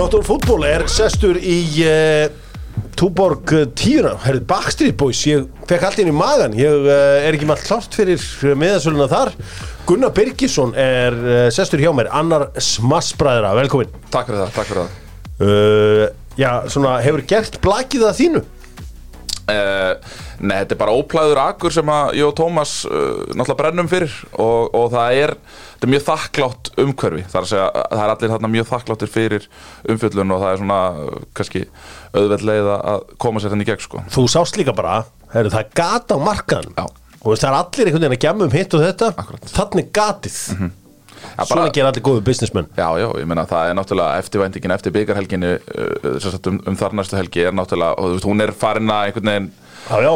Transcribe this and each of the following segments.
Dr. Fútból er sestur í uh, Túborg uh, tíuna. Herrið Backstreet Boys, ég fekk allt inn í magan Ég uh, er ekki maður klárt fyrir miðasöluna þar. Gunnar Birgisson er uh, sestur hjá mér Annar Smassbræðra, velkomin. Takk fyrir það, takk fyrir það. Já, svona, hefur gert blakið að þínu? Uh, Nei, þetta er bara óplæður akur sem ég og Tómas uh, náttúrulega brennum fyrir og, og það er, er mjög þakklátt umhverfi. Þar að segja, það er allir þarna mjög þakkláttir fyrir umfjöllun og það er svona uh, kannski auðveld leið að koma sér þenni gegn sko. Þú sást líka bara, herrið, það er gat á markan Já. Og það er allir einhvern veginn að gjamma um hitt og þetta. Akkurat. Þannig gatið Já, Svona bara- gera allir góðu businessmenn. Já, já, ég meina það er náttúrulega eftirvæntingin eftir byggarhelginu uh, um, um þar næstu helgi er náttúrulega, og þú veist, hún er farin að einhvern veginn Já, já,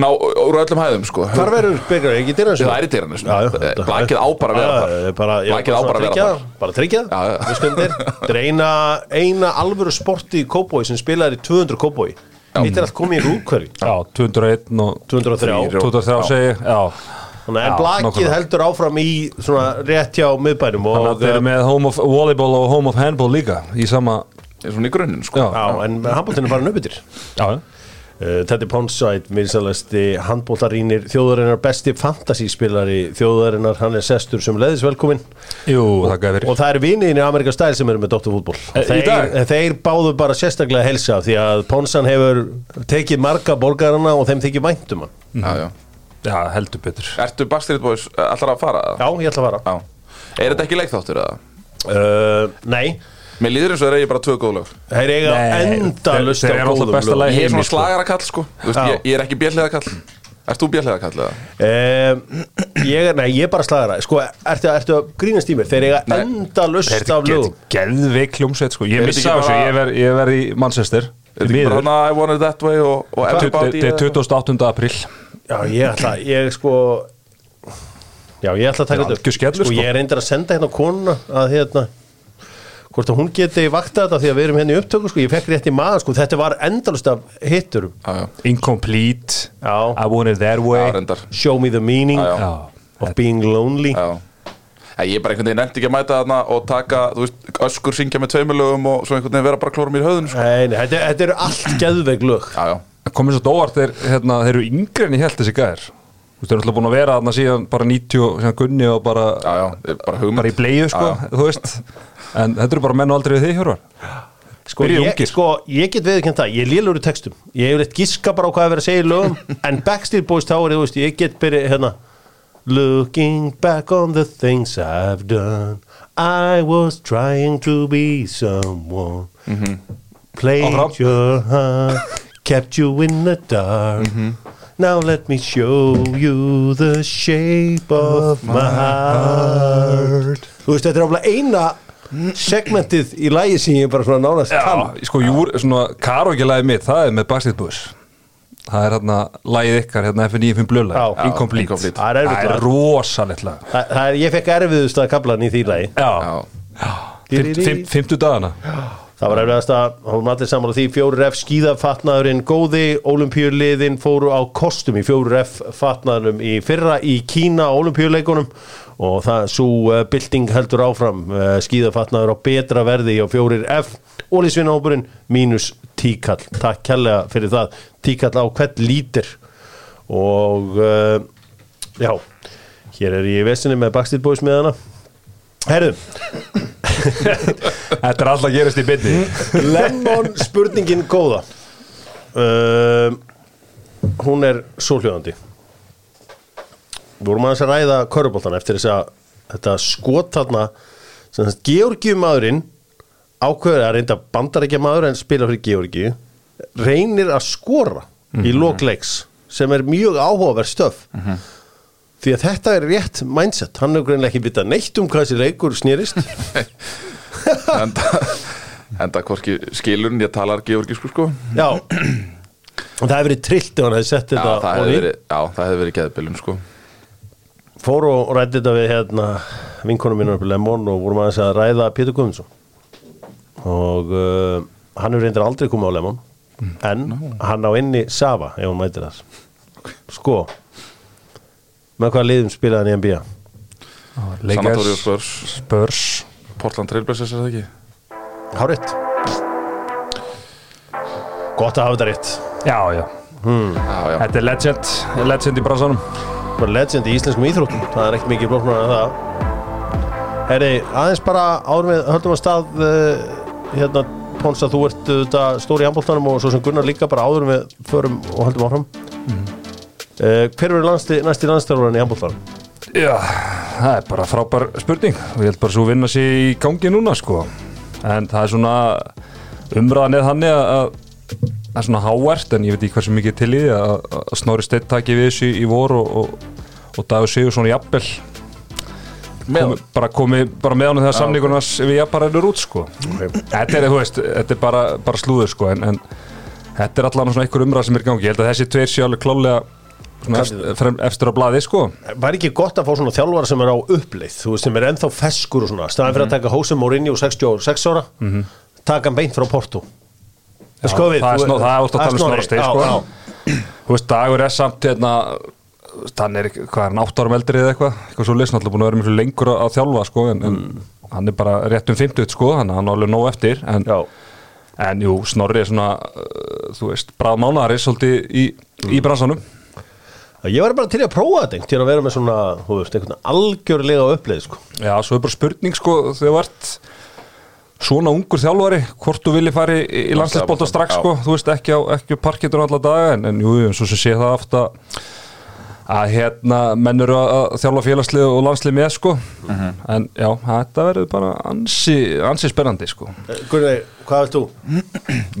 ná úr öllum hæðum sko. Hvar verður byggar, ekki dyrra Það er í dyrranum Blakið á bara að vera þar. Blakið á bara að vera þar. Bara tryggja það. Við skundir. Þetta er eina, eina alvöru sporti í Kóboi sem spilaði í 200 Kóboi Hitt er allt komið í útkverfi Já, 201 og 203 Þrír. 203 Já. segi já Þannig að Já, blakið heldur áfram í svona rétt hjá miðbænum Þannig og, að þeir eru með Home of Volleyball og Home of Handball líka í sama, er svona í grunninn sko. Já, Já, en handbóltinn er bara nöputir já, uh, Teddy Ponside, vinsalasti handbóltarínir þjóðarinnar besti fantasíspilari þjóðarinnar, hann er sestur sem leðis velkomin jú, þér og það eru viniðin í Amerika Style sem eru með Dr. Fútból Eh, þeir, þeir báðu bara sérstaklega helsa því að Ponsan hefur tekið marga borgarana og þeim þykir væntum hann Já, heldur betur Ertu Backstreet Boys uh, allar að fara? Já, ég ætla að fara Já. Er þetta ekki leikþáttur eða? uh, Nei, Mér líður eins og þeir eigi bara tvö góð lög þeir eiga enda þeir- lust þeir eru besta lagi. Ég er svona sko. slagarakall sko Þú veist, ég, ég er ekki björnleðakall Ert þú björnleðakall eða? uh, ég, er- Nei, ég er bara slagara Sko, ertu, ertu að grínast í mér Þeir eiga Nei. enda lust Þeir af lögum geðveik hljómsveit sko Ég Er þetta missa á þessu, ég verð ég verð í Manchester Er þetta ekki bara hana I want it that way og, og everybody Þetta er 28. april Já, ég ætla, ég sko Já, ég ætla að taka Já, þetta algjör skellur, Sko, sko. ég er reyndar að senda hérna konuna að hérna Hvort að hún geti vakta þetta því að við erum hérna í upptöku sko, ég fekk rétt í maður sko, þetta var endalust af hitturum. Já, já, Incomplete. Já. I want it that já, way reyndar. Show me the meaning Já, já. Já, of being lonely. Já. Ég er bara einhvern veginn nefndi ekki að mæta þarna og taka, þú veist, öskur syngja með tveimurlögum og svo einhvern veginn vera bara klórum í höðun sko. Nei, nei, þetta, þetta eru allt geðveik lög. Já, já, komið svo dóvart þeir, hérna, þeir eru yngri en ég held þessi gæðir Þú veist, þeir eru alltaf búin að vera þarna síðan bara 90 og síðan Gunni og bara, já, já, það bara bara í bleiðu sko, Já, þú veist. En þetta eru bara menn og aldrei við þig, Hjörvar. Sko ég, sko, ég get veðurkennt það, ég lélur í textum. Ég hef eitt giska bara á hvað er verið að segja í lögum En Backstreet Boys þá er, þú veist, ég get byrja hérna Looking back on the things I've done. I was trying to be someone. Played Áfram. your heart Kept you in the dark. Now let me show you the shape of my heart. Þú veist, þetta er alveg eina segmentið í lægi sem ég bara svona nánast kann. Já, sko, júr, svona karaoke-lagið mitt, það er með Backstreet Boys. Það er hérna lagið ykkar, hérna F95 blöðlag, Já. Já, Incomplete. Það er er rosalegt lag. Það, er, ég fekk erfiðust að kaplan í því lagi. Já, Já, Fimt- fimt- fimmtu dagana Það var erfiðast að, hún allir saman á því. Fjórir F skíðafatnaðurinn góði, olimpíuliðin fóru á kostum í fjórir F fatnaðunum í fyrra í Kína olimpíuleikunum og það svo uh, bylting heldur áfram uh, skíðafatnaður á betra verði á fjórir F. Ólísvinnahópurinn mínus tíkall, takk kærlega fyrir það. Tíkall á hvert lítir? Og uh, já hér er ég í vesinni með Backstreet Boys með hana. Herðu, Þetta er alltaf að gerast í byrni Lemon spurningin góða. Uh, Hún er svohljóðandi. Við vorum aðeins að ræða köruboltan eftir þess að þetta skot þarna sem sagt Georgiu maðurinn ákveður að reynda bandarækja maður en spila fyrir Georgiu reynir að skora í lokleiks sem er mjög áhugaverð stöf því að þetta er rétt mindset. Hann hefur greinlega ekki vitað neitt um hvað þessi leikur snýrist enda, hvorki skilurinn, ég talar georgísku sko. Já. Það hefur verið trillt ef hann hefði sett þetta á því. já, það hefði verið geðbylun sko. Fór og rætti þetta við hérna vinkonum mínum upp í Lemon og vorum aðeins að ræða Pétur Guðmundsson. Og uh, hann hefur reyndir aldrei komið á Lemon. En hann á inni Sava ef hann mætir þar. Sko með hvaða liðum spilaði hann í NBA Sanatóri og Lakers, Spurs, Spurs. Portland Trailblazers er það ekki? Hárétt Gott að hafa þetta rétt. Já, já, Já, já. þetta er legend Legend í bransanum Bara legend í íslenskum íþróttum. Það er ekkert mikið blóknar en það. Herri, aðeins bara árum við höldum að stað uh, hérna, Póns að þú ert þetta stóri í handbóltanum og svo sem Gunnar líka bara áður við förum og höldum áfram uh, Hver verður næsti landstjálfarinn í handbóltanum? Já, það er bara frábær spurning. Og ég held bara svo vinna sér í gangi núna sko. En það er svona umræðan eða þannig að að það er svona hávert en ég veit ekki hversu mikið til í því að, að Snorri Steinn taki við þessu í vor og, og, og Dagur Sigur svona jafnvel Með- komi, bara komi bara með honum þegar samningunars við jafnvel rennur út sko. Þetta er, veist, þetta er bara, bara slúður sko en, en þetta er allan svona einhver umræð sem er í gangi. Ég held að þessi tveir séu alveg klálega efstur á blaði sko. Var ekki gott að fá svona þjálfara sem er á uppleið Þú veist sem er ennþá feskur og svona. Staðan fyrir að taka Hose Mourinho 66 ára Taka hann beint frá Porto. Já, Sko við, það er þú- snó- það er ótt að tala um Steinn já, sko. já. Þú veist, Dagur er samt hérna, hann er, hvað er hann, átt árum eldri eða eitthvað, eitthvað svo lesn, alltaf búin að vera miklu lengur að, þjálfa sko, en, en hann er bara rétt um 50 sko, hann er alveg nóg eftir en, Já. en jú, Snorri er svona uh, þú veist, bráð mánari svolítið í, í bransanum Ég var bara til að prófa þetta til að vera með svona, þú veist, einhvern algjörlega uppleið sko. Já, svo er bara spurning sko, þegar ert svona ungur þjálfari, hvort þú vilji fari í, landslisbólta strax sko, þú veist, ekki á, ekki á parketur alla daga, en, en jú, jú, svo sem sé það ofta að hérna menn eru að að þjálfa félagslið og landslið með sko. En já, þetta verður bara ansi, ansi spennandi sko. Gunni, hvað veist þú?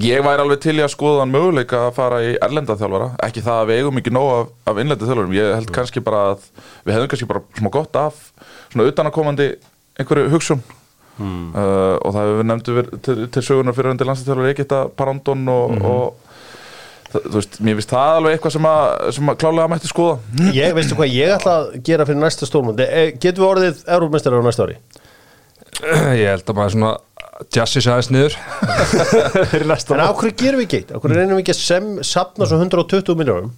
Ég væri alveg til í að skoða hann möguleika að fara í erlenda þjálfara. Ekki það að við eigum ekki nóg af, af innlenda þjálfarum Ég held kannski bara að við hefðum kannski bara smá gott af Svona utanakomandi einhverju hugsun. Uh, Og það hefur við nefndu til, til sögunar fyrir hundi landstæðþjálfur Egita Parandon og, og það, þú veist, mér finnst það alveg eitthvað sem að, sem að klálega mætti skoða Ég, veistu hvað, ég ætla að gera fyrir næsta stórmundi Getum við orðið Európmestari á næsta ári? ég held að maður svona jassi aðeins niður fyrir næsta En á ár. hverju gerum við ekki eitt? Á hverju reynum við ekki að sem, sapna svo 120 miljónum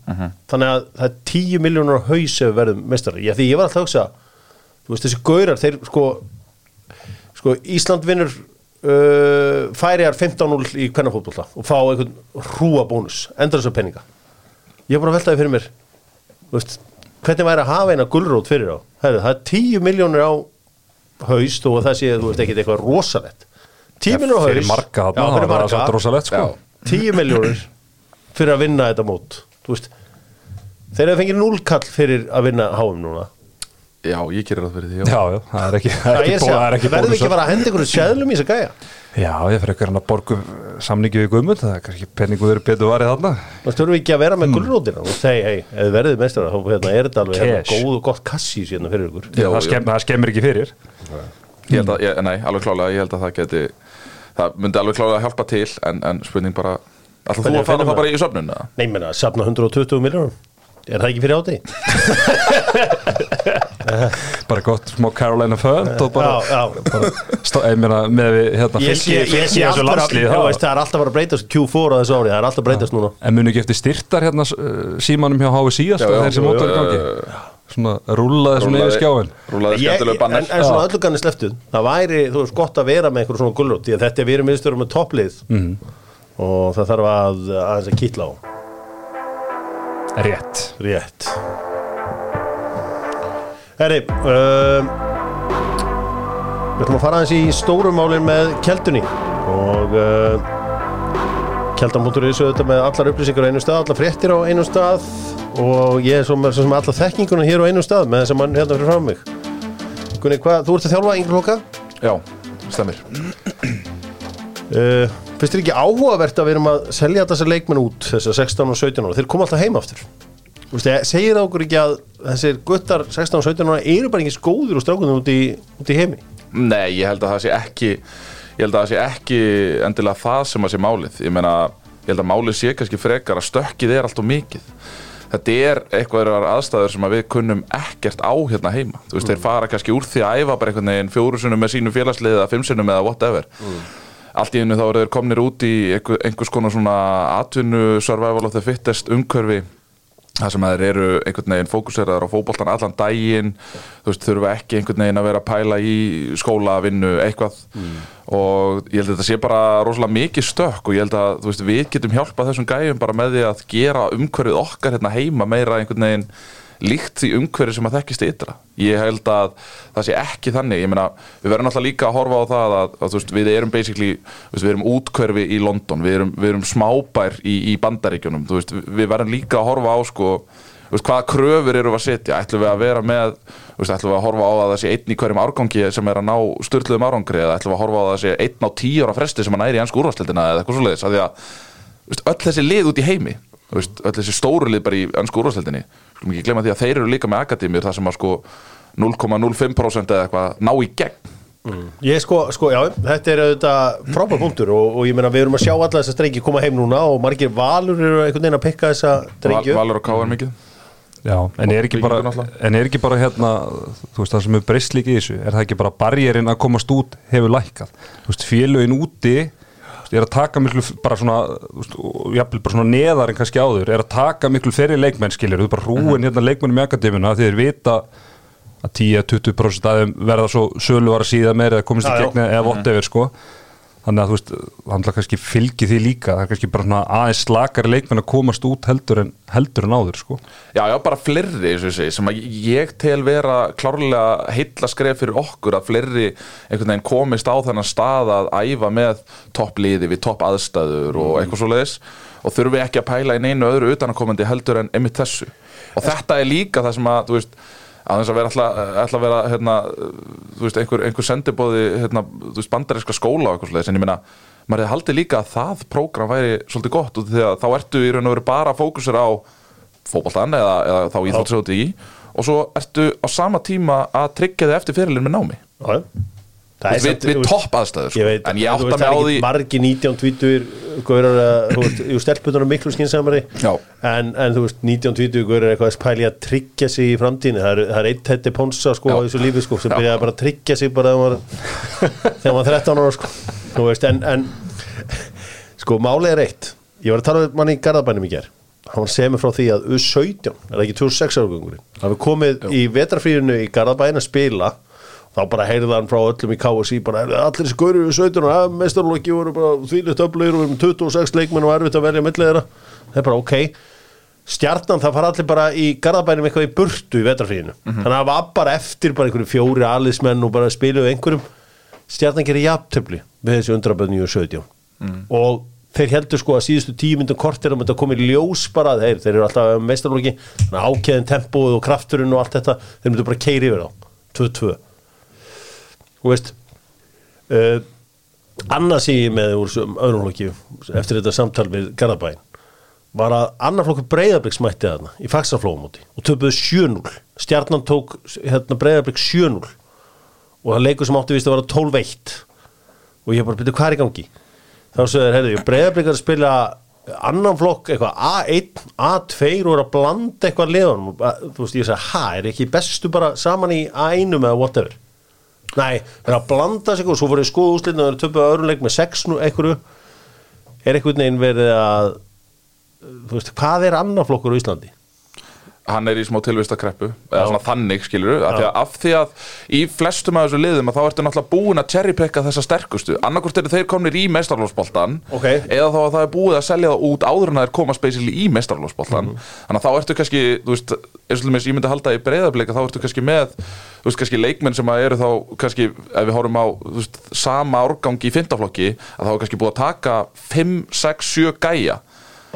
Þannig að það er 10 miljónur á haus ef við verðum mestari Ég, Því ég var alltaf að hugsa Þú veist þessi gaurar, þeir sko Sko Ísland vinnur uh, Færiðar 15-0 í kvennafótbolta Og fá einhvern hrúa bónus Endur þessar penninga Ég er bara að veltaði fyrir mér veist, Hvernig væri að hafa eina gulrót fyrir á Herri, Það er 10 miljónur á haus Þó að það sé, þú veist, ekkit eitthvað rosalett 10 miljónur á haus fyrir marga Já, fyrir samt rosalegt sko. Já. 10 miljónir fyrir að vinna þetta mót. Veist þeir eru fengið núlkall fyrir að vinna HM núna Já, ég gerir það fyrir því já. já, já, það er ekki, það það er ekki, bó, það er ekki verður ekki bónusar. bara að henda ykkur sjöðlum í þess að gæja Já, ég fyrir ekki hann að borgu samningi við Guðmund, það er kannski penningu verið betur varið þarna. þá þurfum við ekki að vera með gulrótina og segja, hei, þið verðið meistara þá hérna, er þetta alveg hérna, góð og gott kassi hérna fyrir ykkur Já, það, skemm, það skemmir ekki fyrir. Ég held að, ég, nei, alveg klálega, ég held að það geti Það myndi alveg klálega hjálpa til En, en spurning bara Ætla þú að fara það við? bara í söfnun? eða? nei, menna, sapna 120 miljónum er það ekki fyrir átti? Bara gott smá Carolina Fönd og bara, já, já. bara meina, með við hérna ég sé, ég sé alltaf að, landslið þá. veist, það er alltaf að að breytast Q4 á þessu ári, það er alltaf að breytast núna En muni ekki eftir styrtar hérna uh, símanum hjá HV síðast Já, já, þeir sem í jú, gangi. Svona rúlaði svona yfir skjáin. Rúlaði Ég- skemmtilegu en, en svona öllu ganni sleftuð það væri, þú veist, gott að vera með einhverjum svona gulrót því að þetta er við erum miðstörum með topplið Mhm. og það þarf að að kýtla á Rétt. rétt Herri um, við ætlum að fara aðeins í stórumálin með keldunni og uh, keldan.is auðvitað með allar upplýsingar á einu stað, allar fréttir á einu stað og ég er svo með, svo sem allar þekkinguna hér á einu stað með þess að mann hérna fyrir frá mig Gunni, hvað, þú ert að þjálfa yngri hloka? Já, stemmir Uh, finnst þér ekki áhugavert að við erum að selja þessar leikmenn út þessar 16 og 17 ára, þeir koma alltaf heim aftur. Veist, eh, segir það okkur ekki að þessir guttar 16 og 17 ára eru bara ekki skóður og strákunum út í, út í heimi? Nei, ég held að það sé ekki Ég held að það sé ekki endilega það sem að sé málið. Ég meina, ég held að málið sé kannski frekar að stökkið er allt og mikið. Þetta er eitthvað aðstæður sem að við kunnum ekkert á hérna heima. Þú veist, þeir fara kannski úr því að æfa bara einhvern veginn fjórusunum með sínu félagsliðið eða fimmsunum eða whatever Allt í einu þá eru þeir komnir út í einhver, einhvers konar svona atvinnu survival of the fittest umhverfi það sem þeir eru einhvern veginn fókuseraður á fótboltan allan daginn þú veist, þurfa ekki einhvern veginn að vera að pæla í skóla, vinnu, eitthvað. Og ég held að þetta sé bara rosalega mikið stökk og ég held að veist, við getum hjálpað þessum gæjum bara með því að gera umhverfið okkar hérna heima meira einhvern veginn líkt því umhverfið sem að þekkist ytra. Ég held að það sé ekki þannig. Ég meina, við verðum alltaf líka að horfa á það að, að veist, við erum basically við erum útkverfi í London, við erum, við erum smábær í, í bandaríkjunum. Veist, við verðum líka að horfa á sko veist, hvaða kröfur eru að setja. Ætlum við að vera með, ætlum við að horfa á að það sé einn í hverjum árgangi sem er að ná styrluðum árangri eða ætlum við að horfa á að það sé einn á tíu ára fresti sem að næri í þú veist, öll þessi lið út í heimi öll þessi stóru lið bara í ennsku úrvastildinni skulum ekki glemma því að þeir eru líka með akademíur þar sem að sko 0,05% eða eitthvað ná í gegn. Ég sko, sko, já, þetta er auðvitað frábær punktur og, og ég meina við erum að sjá alla þessa strengi koma heim núna og margir valur eru einhvern veginn að pikka þessa Val, drengju Valur og Káar mikið? Já, en er ekki bara, er ekki bara hérna, þú veist það sem er breyst líka í þessu, er það ekki bara barjerinn að komast út hefur lækkað, þú veist félögin úti, veist, er að taka miklu bara svona, jafnvel bara svona neðar en kannski áður, er að taka miklu ferri leikmenn skilir, þú veist bara rúin hérna leikmennum í akademina því þeir vita að 10-20% af þeim verða svo sölu var að síða meira eða komist í Já, já. gegn eða whatever sko þannig að þú veist, hann kannski fylgi því líka. Það er kannski bara svona aðeins slakari leikmenn að komast út heldur en, heldur en áður sko. Já, já, bara segi, sem að ég tel vera klárlega heilla skref fyrir okkur að fleiri einhvern veginn komist á þennan stað að æfa með toppliði við topp aðstæður og eitthvað svo leiðis og þurfi ekki að pæla í neinu öðru utanakomandi heldur en einmitt þessu. Og þetta er líka það sem að, þú veist að þess að vera alltaf, alltaf vera hérna, þú veist, einhver, einhver sendibóði hérna, þú veist, bandaríska skóla og eitthvað svoleiðis, en ég meina, maður hefði haldið líka að það prógram væri svolítið gott og því að þá ertu í raun og veru bara að fókusera á fótboltan eða, eða þá íþjóttisjóti í og svo ertu á sama tíma að tryggja þig eftir fyrirlin með námi Já, já. Er við, við veist, topp aðstæður sko. Ég veit, en ég átta mig á er því margi 19 tvítur gaurar að, þú veist, jú, stelpunar miklu skinsamari Já. en, en þú veist, 19 tvítur gaurar eitthvað að spæli að tryggja sig í framtíðinu það er, er eitt hætti pónsa sko Já. á þessu lífi sko sem Já. byrjaði bara að tryggja sig bara þegar maður þegar maður 13 ára sko þú veist, en, en sko, málið er eitt ég var að tala við manni í Garðabænum í ger hann var semur frá því að U17 er ekki 26 ára gungurinn það við komið í vetrafríðinu í Garðabæn að spila þá bara heyrði hann frá öllum í KSI bara "Heyrðu, allir þessi gaurið við 17 og að mestarlokki voru bara þvílitt öflugir og við erum 26 leikmenn og erfitt að velja millið þeirra. Það er bara ok. Stjarnan það fara allir bara í garðabænum eitthvað í burtu í vetrafríðinu þannig að það var bara eftir bara einhverju fjóri alismenn og bara spiluðu einhverjum. Stjarnan gerir jafntöfli við þessi undraböðni og 17 og þeir heldur sko að síðustu tíu myndum kort er að þetta komið ljós bara þeir, þeir eru alltaf að ákveðin tempóið og krafturinn og allt þetta þeir myndu bara keiri yfir þá. 2-2 þú veist uh, annað sé ég með úr öðrum flokki eftir þetta samtal við Garðabæn var að annar flokkur breyðabliks mætti þarna í faxaflóðumóti og töpuðu 7-0 stjarnan tók hérna, breyðablik 7-0 og það leikur sem átti vist að vera 12-1 og ég bara byrja hvað er í gangi? Þá sögður, heyrðu, breyðablik er að spila annan flokk, eitthvað A1 A2 og er að blanda eitthvað liðanum, þú veist, ég segi, ha, er ekki bestu bara saman í A1 eða whatever Nei, það er að blanda sig og svo voru skoðu úslitinu og það er töpuð öðrum leik með 6 nú einhverju er einhvern veginn verið að þú veist, hvað er annar flokkur á Íslandi? Hann er í smá tilvistakreppu eða svona þannig skilur af að, af því að í flestum af þessu liðum að þá ertu náttúrulega búin að cherrypicka þessa sterkustu. Annarkvort eru þeir komnir í meistarlófsboltan Ok. eða þá að það er búið að selja það út áður en það er komast basically í meistarlófsboltan Mhm. þannig að þá ertu kannski þú veist, eins og þess ég myndi halda í breyðablika þá ertu kannski með þú veist, kannski leikmenn sem að eru þá kannski ef við horfum á veist, sama árgangi í fintaflokki að þá er kannski búið að taka 5, 6, 7 gæja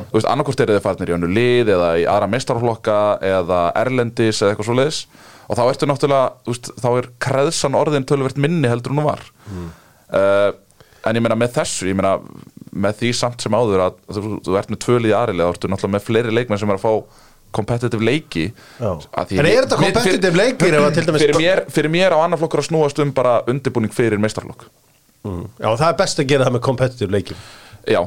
þú veist, annarkvort eru þið farnir í önnu lið eða í aðra mestarflokka eða erlendis eða eitthvað svo leiðis og þá ertu náttúrulega, þú veist, þá er kreðsan orðin tölvert minni heldur hún var. Uh, en ég meina með þessu ég meina með því samt sem áður að þú, þú ert með tvölið aðrilega þá ertu náttúrulega með fleiri leikmenn sem er að fá competitive leiki. En er þetta mér- competitive fyrir- fyrir mér, á annar flokkur að snúast um bara undirbúning fyrir mestarflokk Já, það er best að gera það með competitive leikjum já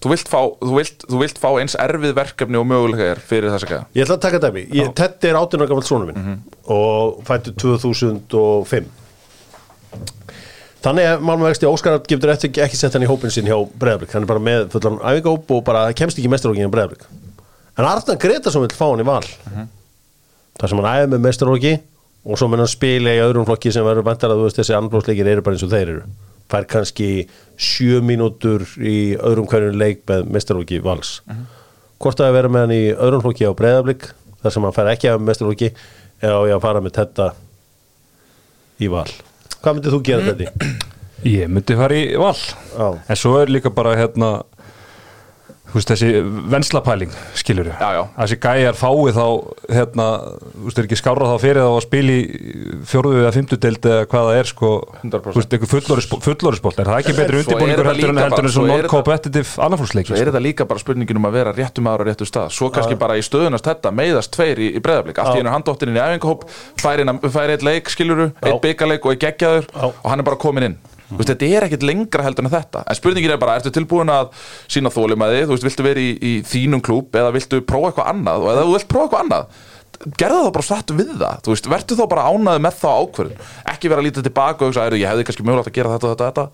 Þú vilt, fá, þú, vilt, þú vilt fá eins erfið verkefni og mögulega er fyrir þess að gæða Ég ætla að taka dæmi, ég, Teddy er 18 ára gammal svona minn Mhm. og fættu 2005 Þannig að Malmö vexti. Óskar gefur eftir ekki sett hann í hópin sinn hjá Breiðablik. Hann er bara með fullan æfingahóp og bara kemst ekki mestarlókin hjá Breiðablik. En Arnar Gretarsson vil fá hann í val. Þar sem hann æði með mestarlóki og svo mun hann spila í öðrum flokki sem verður vantar að þú veist þessi andblóðsleikir eru bara eins og þeir eru fær kannski sjö mínútur í öðrum hverjum leik með mestarlóki vals hvort það er að vera með hann í öðrum flokki á breyðablík þar sem hann fær ekki af mestarlóki eða á ég að fara með þetta í val hvað myndið þú gera þetta? Ég myndi fara í val Já. En svo er líka bara hérna veist, þessi venslapæling skilur já. þessi gæjar fái þá hérna, þú veist, er ekki skára þá fyrir þá að spila í fjórðu eða fymtu deild eða hvað það er sko. 100%. þú veist, eitthvað fullorðisbolt er það ekki betri undirbúningur heldur en heldur en svo non-competitive annarfólksleik Svo er þetta líka bara spurningin um að vera réttum aðra á réttu stað. Svo kannski bara í stöðunast þetta meiðast tveir í, í breðablík Allt í einu handóttirinn í æfingahóp fær, inn- fær eitt leik, skiluru, eitt byggarleik og er geggjaður og hann er bara komin inn Þú veist, þetta er ekkit lengra heldur en þetta. En spurningin er bara, ertu tilbúin að sína þólimaði Þú veist, viltu vera í, í þínum klúb eða viltu prófa eitthvað annað? Og ef þú vilt prófa eitthvað annað? Gerðu það bara satt við það. Þú veist, verður þá bara ánaði með þá ákvörðun. Ekki vera líta tilbaka og "Heyrðu, ég hefði kannski mögulegt að gera þetta og þetta, þetta.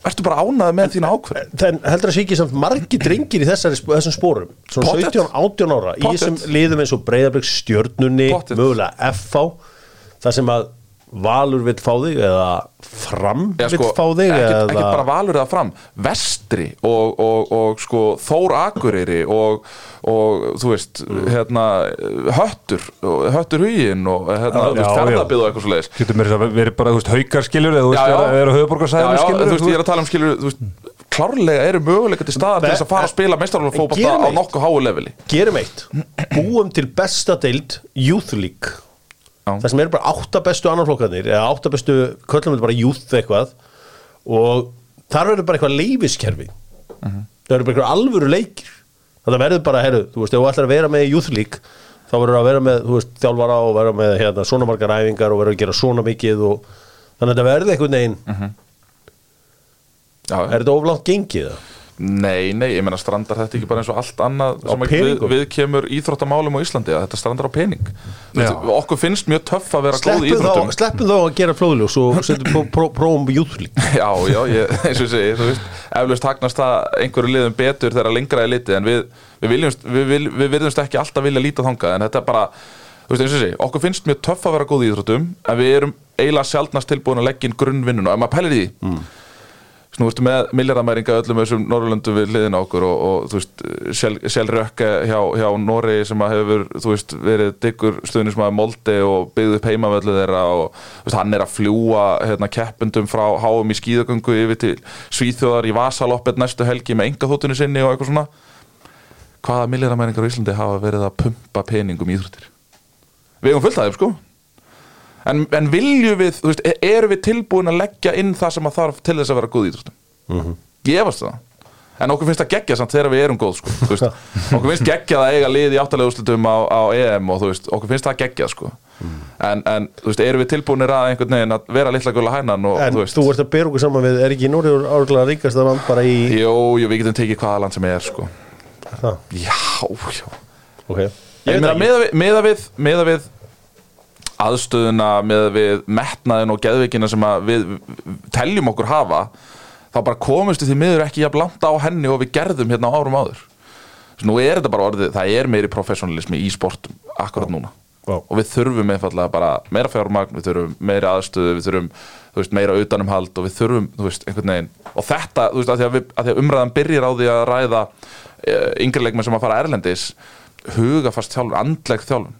Verður bara ánaði með þína ákvörðun? Þann heldur að sé ekki samt margir drengir í þessari, þessum spórum Svona Pottet. 17-18 ára Í Pottet. þessum liðum eins og Breiðabrygg stjörnunni Pottet. Mögulega FH Það sem að Valur vill fá þig Eða Fram vill sko, fá þig ekkert, eða... ekkert bara valur eða fram. Vestri og, og, og sko, Þór Akureyri og, og þú veist hérna, höttur höttur huginn og hérna, ferðabið og eitthvað svo leiðis getur mér að vera bara, þú veist, haukar skilur eða vera- skilur þú veist, ég er að tala um skilur þú veist, klárlega eru möguleika til staðar til þess að fara að spila meistaralfófbata Gerum á nokkuð háu leveli. Gerum eitt. Búum til besta deild Youth League. Það sem eru bara átta bestu annarflokkarnir Eða átta bestu Köllum við bara youth eitthvað Og þar verður bara eitthvað leifiskerfi Mhm. Það verður bara eitthvað alvöru leikir. Það verður bara, herru, þú veist, ef þú ætlar að vera með League Þá verður að vera með, þú veist, þjálfara og vera með hérna, svona margar æfingar og verður að gera svona mikið og þannig að þetta verður einhvern veginn já, Er þetta oflátt gengið það? Nei, nei, ég meina strandar þetta ekki bara eins og allt annað Á sem við, við kemur íþróttamálum á Íslandi að þetta strandar á pening. Já. okkur finnst mjög töff að vera góð í Sleppum íþróttum. þá, sleppum þá að gera flóðljós og pró, prófum Youth League. Já, já, ég, eins og ég segi, eflaust hagnast það einhverju liðum betur þegar lengra er litið en við, við, viljumst, við, við virðumst ekki alltaf vilja líta þangað en þetta er bara, þú veist, eins og ég segi, okkur finnst mjög töff að vera góð í íþróttum en við erum eiginlega sjaldnast tilbúin að leggja inn grunnvinnun og ef maður pælir í því. Mm. Nú ertu með miljardamæringa öllum þessum Norrlöndum við liðin á okkur og, og þú veist, Sjálrökke hjá, hjá Nóri sem að hefur, þú veist, verið diggur stuðnismæður Molde og byggði upp heimavöldu þeirra og veist, hann er að fljúa hérna, keppundum frá háum í skíðagöngu yfir til Svíþjóðar í Vasaloppet næstu helgi með engaþóttunni sinni og eitthvað svona Hvaða miljardamæringar á Íslandi hafa verið að pumpa peningum í íþróttir? Við hefum fullt að þeim, sko En, en viljum við, þú veist, e- erum við tilbúin að leggja inn það sem að þarf til þess að vera góð íþróttum? Mhm. Ég efast það En okkur finnst það geggja samt þegar við erum góð sko. Okkur finnst geggja að eiga lið í áttalega úrslutum á, á EM og þú veist, okkur finnst það geggja sko. en, en þú veist, erum við tilbúinir að einhvern veginn að vera litla gula hænan og En þú þú, ert að bera okkur saman við, er ekki Núri árlega ríkast að land bara í jú, jú, við getum tekið hvaða land sem er sko. það? Já, já Ok Ég meina, meða við, við, við aðstöðuna, meða við metnaðin og geðveikina sem við teljum okkur hafa þá bara komumst við því miður ekki jafn langt á henni og við gerðum hérna á árum áður. Svo nú er þetta bara orðið, það er meiri professionalismi í sportum akkurat núna. Já. og við þurfum einfallega bara meira fjármagn, við þurfum meira aðstöðu við þurfum veist, meira utanumhald og við þurfum veist, einhvern veginn og þetta, þú veist, að því að, við, að, því að umræðan byrjar á því að ræða e, yngri leikmenn sem að fara erlendis hugafast þjálfun, andleg þjálfun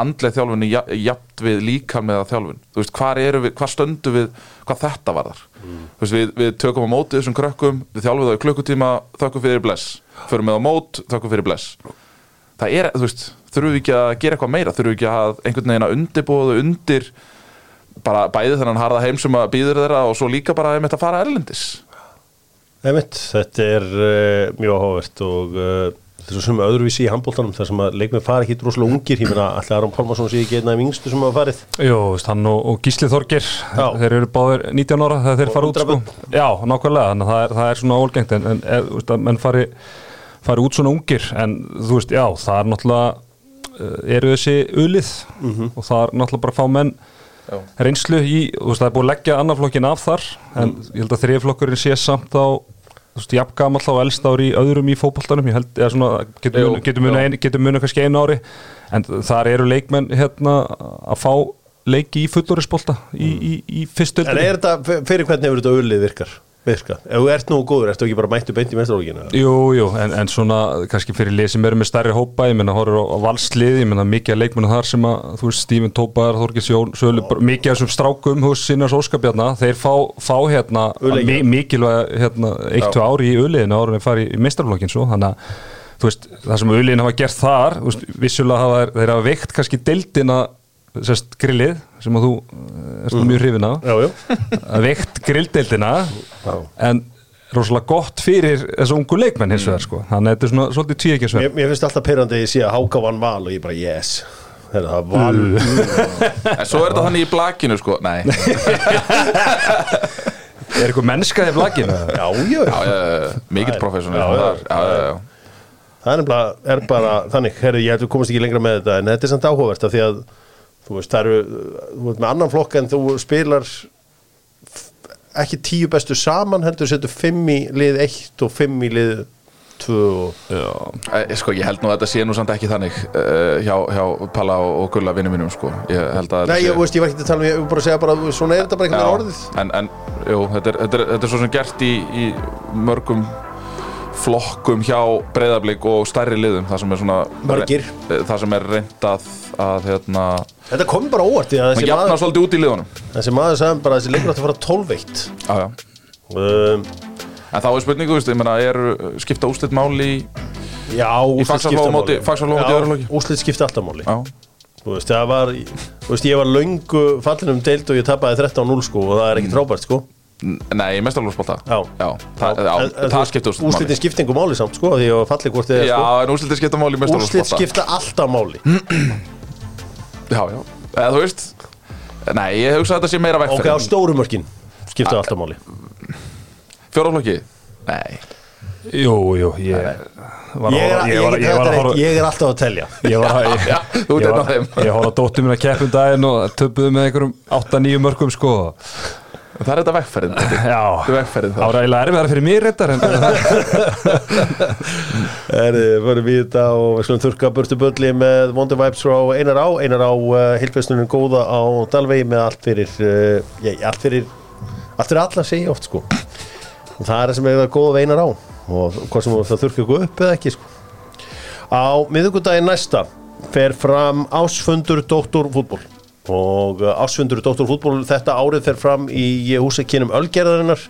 andleg þjálfun er jafnt við líkan með að þjálfun, þú veist, hvar eru við hvað stöndum við, hvað þetta varðar? Þú veist, við, við tökum á móti þessum krökkum við þjálfum það í klukkutíma, þökkum fyrir bless. Förum með á mót, þökkum fyrir bless. Það er, þú veist, þurfum við ekki að gera eitthvað meira, þurfum við ekki að einhvern veginn að undirbúðu undir bara bæði þennan harða heim sem að býður þeirra og svo líka bara að fara erlendis? Einmitt, þetta er uh, mjög áhugavert og uh, þetta er svo sem öðruvísi í handbóltanum þar sem að leikmenn fara ekki droslega ungir ég meina allir Aron Pálmarsson sé ekki einna af yngstu sem hafa farið Jó, hann og, og Gísli Þorgir Já. þeir eru báðir 19 ára þegar þeir Og fara út sko. Já, nákvæmlega, þannig að það er, það er svona ólgengt en, en er, veist, að menn fari, fari út svona ungir en þú veist, já, það er náttúrulega uh, eru þessi ulið og það er náttúrulega bara að fá menn Já. reynslu í, þú veist, það er búið að leggja annarflokkin af þar en ég held að þriðflokkurinn sé samt á þú veist, jafn gamall og elst ári í öðrum í fótboltanum ég held, eða svona, getur getur getur munu kannski einu ári en þar eru leikmenn hérna að fá leiki í fullorðisbolta í, í, í fyrst En er þetta, fyrir hvernig hefur þetta öllið virkar? Virka? Ef þú ert nú góður, ertu ekki bara mættu beint í mestarlókina? Jú, jú, en, en svona kannski fyrir lið sem eru með stærri hópa ég menna horfður á, á valslið, ég menna mikið að leikmennu þar sem að, þú veist, Stífin Tópar Þorgis Jón, Sölu, mikið af þessum strákum hús Sinnars Óskabjarna, þeir fá, fá hérna, mi, mikilvæg hérna, eitt, tvö ári í uliðinu ára en fari í meistarflokkin svo, þannig að þú veist, það sem uliðin hafa gert þar þú veist, vissulega hafa þeir hafa veikt kannski deildina, sérst, grillið sem að þú eh, erst mm. mjög hrifin að veikt grilldeildina en rosalega gott fyrir þessu ungu leikmenn hins vegar sko. þannig að þetta er svona svolítið ekki Mér, mér finnst alltaf pyrrandi að ég sé að Háka vann val og ég bara, yes. Það var val. En svo er þetta þannig í blakinu sko Nei, er eitthvað mennska í blaginu Já, já, já, já, já, mikill professional Já, já. þar. Já, já, já. Það er, er bara þannig, herru, ég held að við komast ekki lengra með þetta en þetta er samt áhugavert af því að þú veist, það eru, þú veist, með annan flokk en þú spilar ekki tíu bestu saman, heldur setur fimm í lið eitt og fimm í lið tvö og Eh, Sko, ég held nú að þetta sé nú samt ekki þannig uh, hjá, hjá Palla og, og Gulla vinnu mínum sko. Ég held að Nei, ég, veist, ég var ekki að tala um, ég var bara að segja bara, svona er þetta bara veginn orðið en, en jú, þetta er, þetta, er, þetta er svo sem gert í, í mörgum flokkum hjá breyðablík og stærri liðum það sem er svona Margir. eh, það sem er reynd að, að hérna, Þetta kom bara óvart því að maður þessi maður, svolítið út í liðunum. þessi maður sagði bara að þessi leikur átti að fara 12 veitt já, já. um, en þá er spurningu, veist, ég meina, er skipta úslit máli í Já, Faxaflóa skipta máli. Faxaflóa móti Já, öðru flokki. Úrslit skipta alltaf máli. Já, Þú veist, það var, þú veist, ég var löngu fallin um deild og ég tapaði 13-0 sko og það er ekki trábært sko. N- nei, mestarlófsbólta Já. já, það, já, það þú- skipta úslit máli. Úrslitin skipta engu máli samt sko því ég var fallið hvort þið er já, sko. en úslitin skipta máli í mestarlófsbólta skipta alltaf máli já, já, eða þú veist nei, ég hugsa að þetta sé meira Ok, á vegferð stóru mörkin skipta alltaf máli. Fjóraflokki, nei. Jú, jú, ég var Ég er, að ég, horfa- ég, ég var að horfa ég er alltaf að telja. Ég var að já, þú ert ég einn af var- þeim. ég horfði að dóttir mín að keppum daginn og töpuðu með einhverjum 8-9 mörgum sko það er þetta vegferðin þetta já, er vegferðin það erfiðar fyrir mér reyndar en Erði, förum við þetta og við skulum þurka burtu bölli með Wonder Vibes frá Einar Á. Einar Á uh, hilfestunum góða á Dalvegi með allt fyrir uh, já, allt fyrir allt fyrir alla segja oft sko. Og það er það sem er það góða við Einar Á. Og hvað sem það þurka ykkur upp eða ekki sko. Á miðugudaginn næsta fer fram ásfundur Dóttor fútból og uh, ásfundur Dóttor fútból þetta árið fer fram í húsakinnum Ölgerðarinnar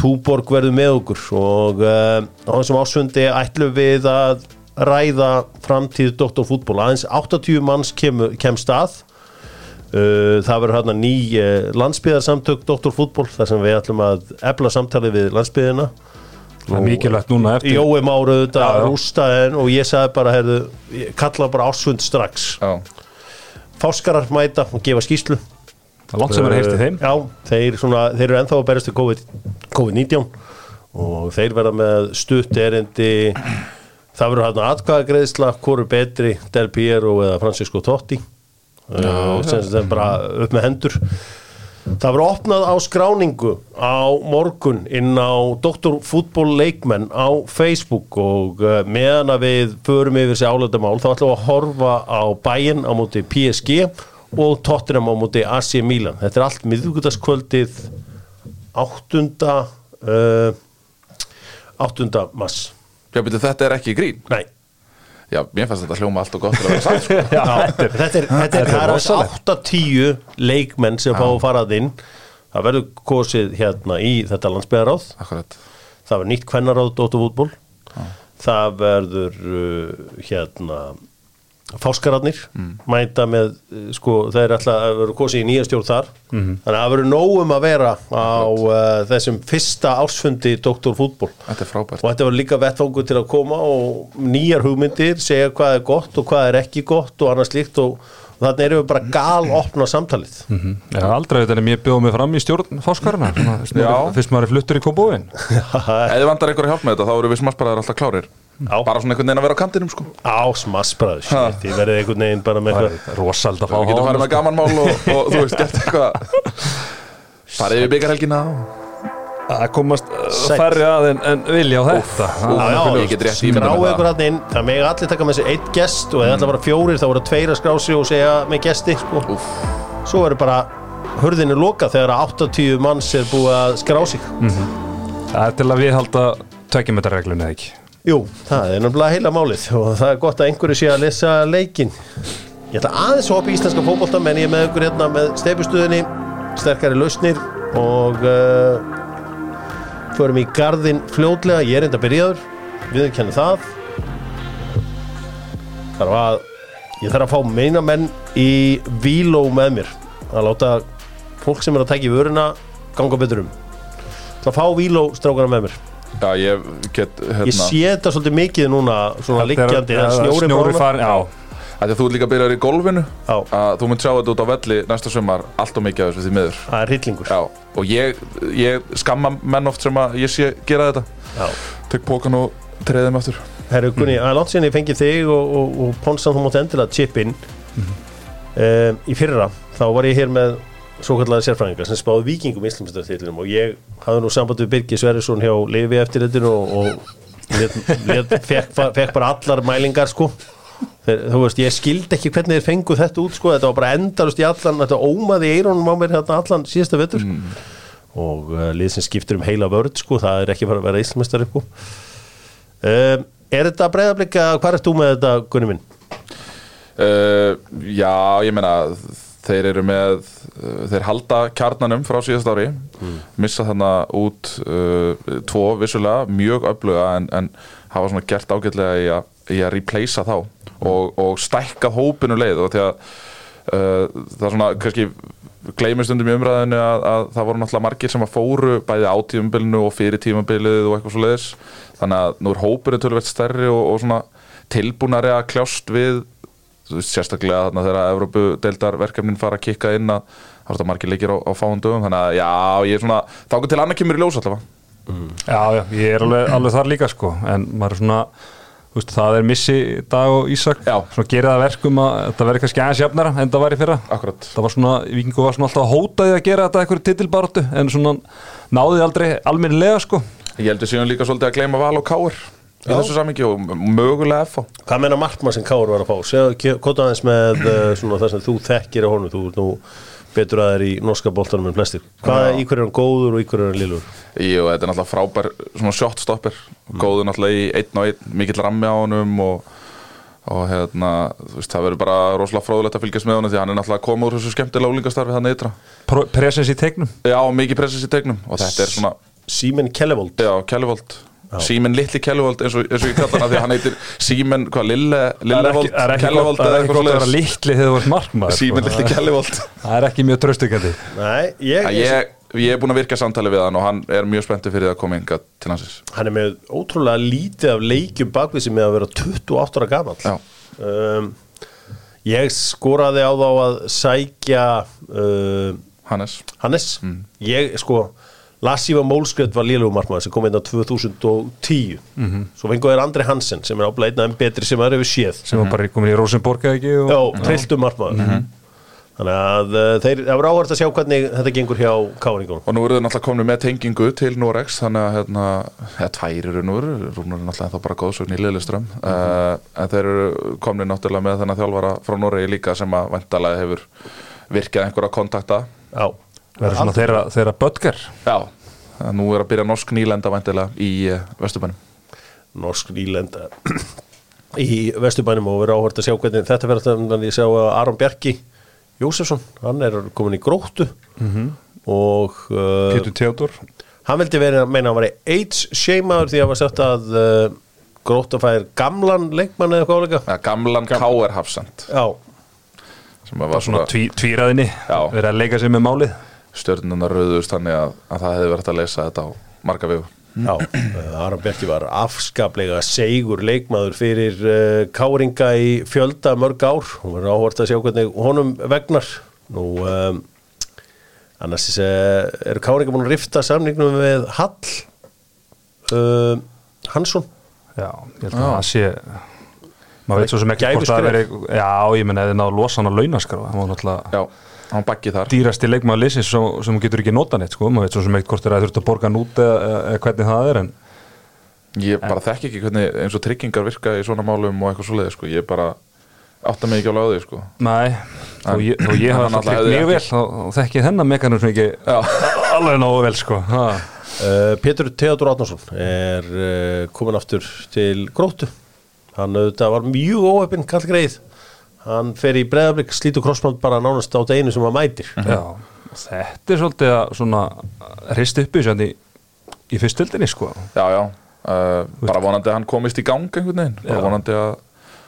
Túborg verður með okkur og uh, á þessum ásfundi ætlum við að ræða framtíð Dr. Fútból aðeins 80 manns kem, kemst að uh, það verður hérna ný uh, landsbyðarsamtök Dr. Fútból þar sem við ætlum að efla samtali við landsbyðina það er mikilvægt núna eftir Jói Máru Já, þetta já. rústaðin og ég sagði bara heyrðu, ég kalla bara ásfund strax já, Fáskarar mæta og gefa skýslu það er langt sem er heyrst í þeim. Já, þeir, svona, þeir eru ennþá að berast COVID- COVID-19 og þeir verða með stutt erindi. Það verður hérna atkvæðagreðsla hvort er betri, Del Piero eða Francisco Totti. Uh, sem sem bara upp með hendur það verður opnað á skráningu á morgun inn á Dr. Fútból Leikmenn á Facebook og uh, meðan að við förum yfir þessi álættamál þá ætlum við að horfa á bæinn á móti PSG og Tottenham á móti AC Milan þetta er allt miðvíkutaskvöldið 8. Uh, 8. mass já, byrju, þetta er ekki grín nei já, mér fannst þetta hljóma allt og gott að vera satt sko. Já, þetta er, þetta er, þetta er, það er rosalegt. 8-10 leikmenn sem fá að farað inn það verður kosið hérna í þetta landsbyðaráð akkurat. Það verður nýtt kvennaráð Dóttu fútból það verður uh, hérna fáskararnir mæta með uh, sko það er alltaf að verður kosið í nýja stjórn þar. Þannig að það verður nógum að vera á uh, þessum fyrsta ásfundi Dóttur fútból þetta er frábært. Og þetta var líka vettfangur til að koma og nýjar hugmyndir, segja hvað er gott og hvað er ekki gott og annað slíkt og, og þannig erum við bara gal opna samtalið. Ég har aldrei þetta en ég bjóð mig fram í stjórn fáskarna Já. fyrst maður er fluttur í kópóin ef þið vantar einhver að hjálpa með þetta þá eru við smassbaraðar alltaf klárir Já. bara svona einhvern veginn að vera á kantinum sko. Á smassbræður, shit, ég verði einhvern veginn bara með eitthvað rosald að fá við getum farið með gamanmál og, og þú veist, gert eitthvað. Farið yfir byggarhelgina og... að komast uh, færri að en, en vilja á þetta. skráðu það. ykkur hann inn. Það megi allir taka með sér eitt gest og eða ætla að vera fjórir þá voru tveir að skrá sig og segja með gesti sko. Úff. svo verður bara hurðinni lokað þegar að 80 manns er búið að skrá sig. Það er til að við halda tökjumetarreglunni eða ekki Jú, það er náttúrulega heila málið og það er gott að einhverju sé að lesa leikin Ég ætla aðeins að hoppa í íslenska fótbolta menn ég er með ykkur hérna með steipustuðinni sterkari lausnir og uh, förum í garðin fljótlega, ég er enda byrjaður við kennum það. Þarf að ég þarf að fá meina menn í víló með mér. Að láta fólk sem er að tækja í vöruna ganga betur um. Það fá víló strákana með mér Já, ég get Ég hérna sé þetta svolítið mikið núna svona liggjandi, Þegar- það snjóri snjóri farin, já. Að að þú líka að byrja í golfinu Já. að þú munt sjá þetta út á velli næsta sumar allt og mikið af þessu því miður. Það er hryllingur. Já, og ég, ég skamma menn oft sem að ég sé gera þetta. Já. tek pókan og treði þeim aftur. Herru Gunni, það er langt síðan ég fengi þig og, og, og Ponsan þú mátt endilega chip in um, Í fyrra þá var ég hér með svo kallega sérfræðingar sem spáði vikingum íslumstartillinum og ég hafði nú samband við Birgi Sverrisson hjá Lifi eftir þetta og, og let, let, fekk, fekk bara allar mælingar sko. Þeir, þú veist, ég skildi ekki hvernig þeir fengu þetta út sko, þetta var bara endarust í allan þetta ómaði í eirónum á mér hérna allan síðasta vettur og uh, lið sem skiptir um heila vörð sko, það er ekki fara að vera íslumestari sko. um, Er þetta breyðablika, hvað ert þú með þetta, Gunni minn? uh, Já, ég meina þeir eru með uh, þeir halda kjarnanum frá síðast ári missa þannig út uh, tvo vissulega, mjög öfluga en, en hafa svona gert ágætlega í að, í að replacea þá og, og stækka hópinu leið og því að uh, það er svona kannski gleymið stundum í umræðinu að, að það voru náttúrulega margir sem að fóru bæði á tímabilinu og fyrir tímabilið og eitthvað svo leiðis þannig að nú er hópinu tölvöld stærri og, og svona tilbúnari að kljást við sérstaklega þarna þegar Evrópu verkefnin fara að kikka inn að það er þetta margir leikir á, á fáum dögum þannig að já, ég er svona, þá til annað kemur í ljós allavega. Já, já, ég er alveg, alveg þar líka sko en maður er svona, veist, það er missi dag og Ísak, svona gerir það verkum að þetta verður kannski aðeins jafnara en það var í fyrra. Akkurat. Það var svona, Víkingur var svona alltaf að hóta því að gera þetta eitthvað titilbaratu en svona náði aldrei almennilega sko. Ég heldur síðan líka svolítið að gleyma val og káir í þessu samingi og mögulega F Hvað meina markmann sem Káur var að fá? Segðu, kóta aðeins með uh, svona það sem þú þekkir á honum, þú ert nú betur að þær í norska boltanum en flestir. Hvað, í hverju er hann góður og í hverju er hann lillur? Jú, þetta er náttúrulega frábær svona shotstopper, góður náttúrulega í einn og einn, mikill rammi á honum og, og hérna, þú veist, það verður bara rosalega fróðulegt að fylgjast með honum því hann er náttúrulega koma úr þessu skemmtilega úlingastarfi þannig ytra. Pro- presens í tegnum Já, mikið pressis í tegnum og þetta er svona, Símen Kellevold. já, Kellevold Símen Litli Kellevold eins og, eins og ég kalla hana því að hann heitir er ekki, Lillevold, er Kellevold það er ekki gott að vera litli þegar þú ert markmaður Símen sko. Litli Kellevold það er ekki mjög tröstukandi ég, ég, ég, ég er búin að virka samtali við hann og hann er mjög spenntið fyrir að koma inga til hansins hann er með ótrúlega lítið af leikjum bakvið sem með að vera 28 ára gamall. Já, Um, ég skoraði á þá að sækja uh, Hannes. Hannes. Ég, sko, Lassífa Mólskröð var lélugum markmaður sem kom inn á 2010. Svo fengu þeir Andri Hansen sem er áblæð einn þeim betri sem það hefur séð. sem var bara komin í Rosenborg eða ekki og... Já, trilltum markmaður. Þannig að uh, þeir, það var áhvert að sjá hvernig þetta gengur hjá káringunum. Og nú eru þau náttúrulega komin með tengingu til Norex Þannig að hérna, ja, tvær eru nú Rúnar er náttúrulega þá bara góðsögn í liðliström uh, En þeir eru komin náttúrulega með þennan þjálfara frá Noregi líka sem að vendalega hefur virkað einhverja kontakta. Já, verður svona þeirra, þeirra bötger Já, nú er að byrja norsk nýlenda vendilega í uh, Vesturbænum. Norsk nýlenda í Vesturbænum og verður áhvert að sjá hvernig þetta verður þannig að ég sjá að Aron Bjarki Jósefsson, hann er komin í gróttu og uh, Pétur Teodor hann vildi verið að meina að hann var AIDS-sheimaður því að hann var sagt að uh, grótta fær gamlan leikmann eða hvað áleika ja, Gamlan K.R. Hafsend Já, sem var svona tví, tvíraðinni verið að leika sér með málið stjörnunar rauðust þannig að, að það hefði verið að leysa þetta á marga vegu. Já, uh, Aron Bjarki var afskaplega segur leikmaður fyrir uh, Káringa í fjölda mörg ár. Hún verður áhvert að sjá hvernig honum vegnar. Nú um, annars uh, eru Káringa búin að rifta samningnum við Hall uh, Hansson? Já, ég held að það sé maður veit svo sem ekki hvort það Gæfuskref. veri já, ég menn eða náðu losan á launaskrá það var náttúrulega Já, hann bakki þar dýrasti leikmaður liðsins sem, sem getur ekki nota neitt sko, maður veit svo sem eitt hvort er að þurft að borga hann út eða, eða hvernig það er en ég bara þekki ekki hvernig eins og tryggingar virka í svona málum og eitthvað svoleiði sko. ég bara átta mig ekki á því sko. Nei, þó ég, þó ég En hafa hann alltaf mjög vel ekki- þá þekki ég þennan mekanum ekki Já. alveg nógu vel sko. Uh, Pétur Theodor Átnarsson er uh, komin aftur til gróttu hann auðvitað var mjög óöfinn kall greið hann fer í breðablík slítu krossband bara nánast á deginu sem hann mætir. Já, þetta er svolítið að svona hrist uppi sér í, í fyrstöldinni sko. Já, já, uh, bara vonandi að hann komist í gang einhvern veginn, bara Já. vonandi að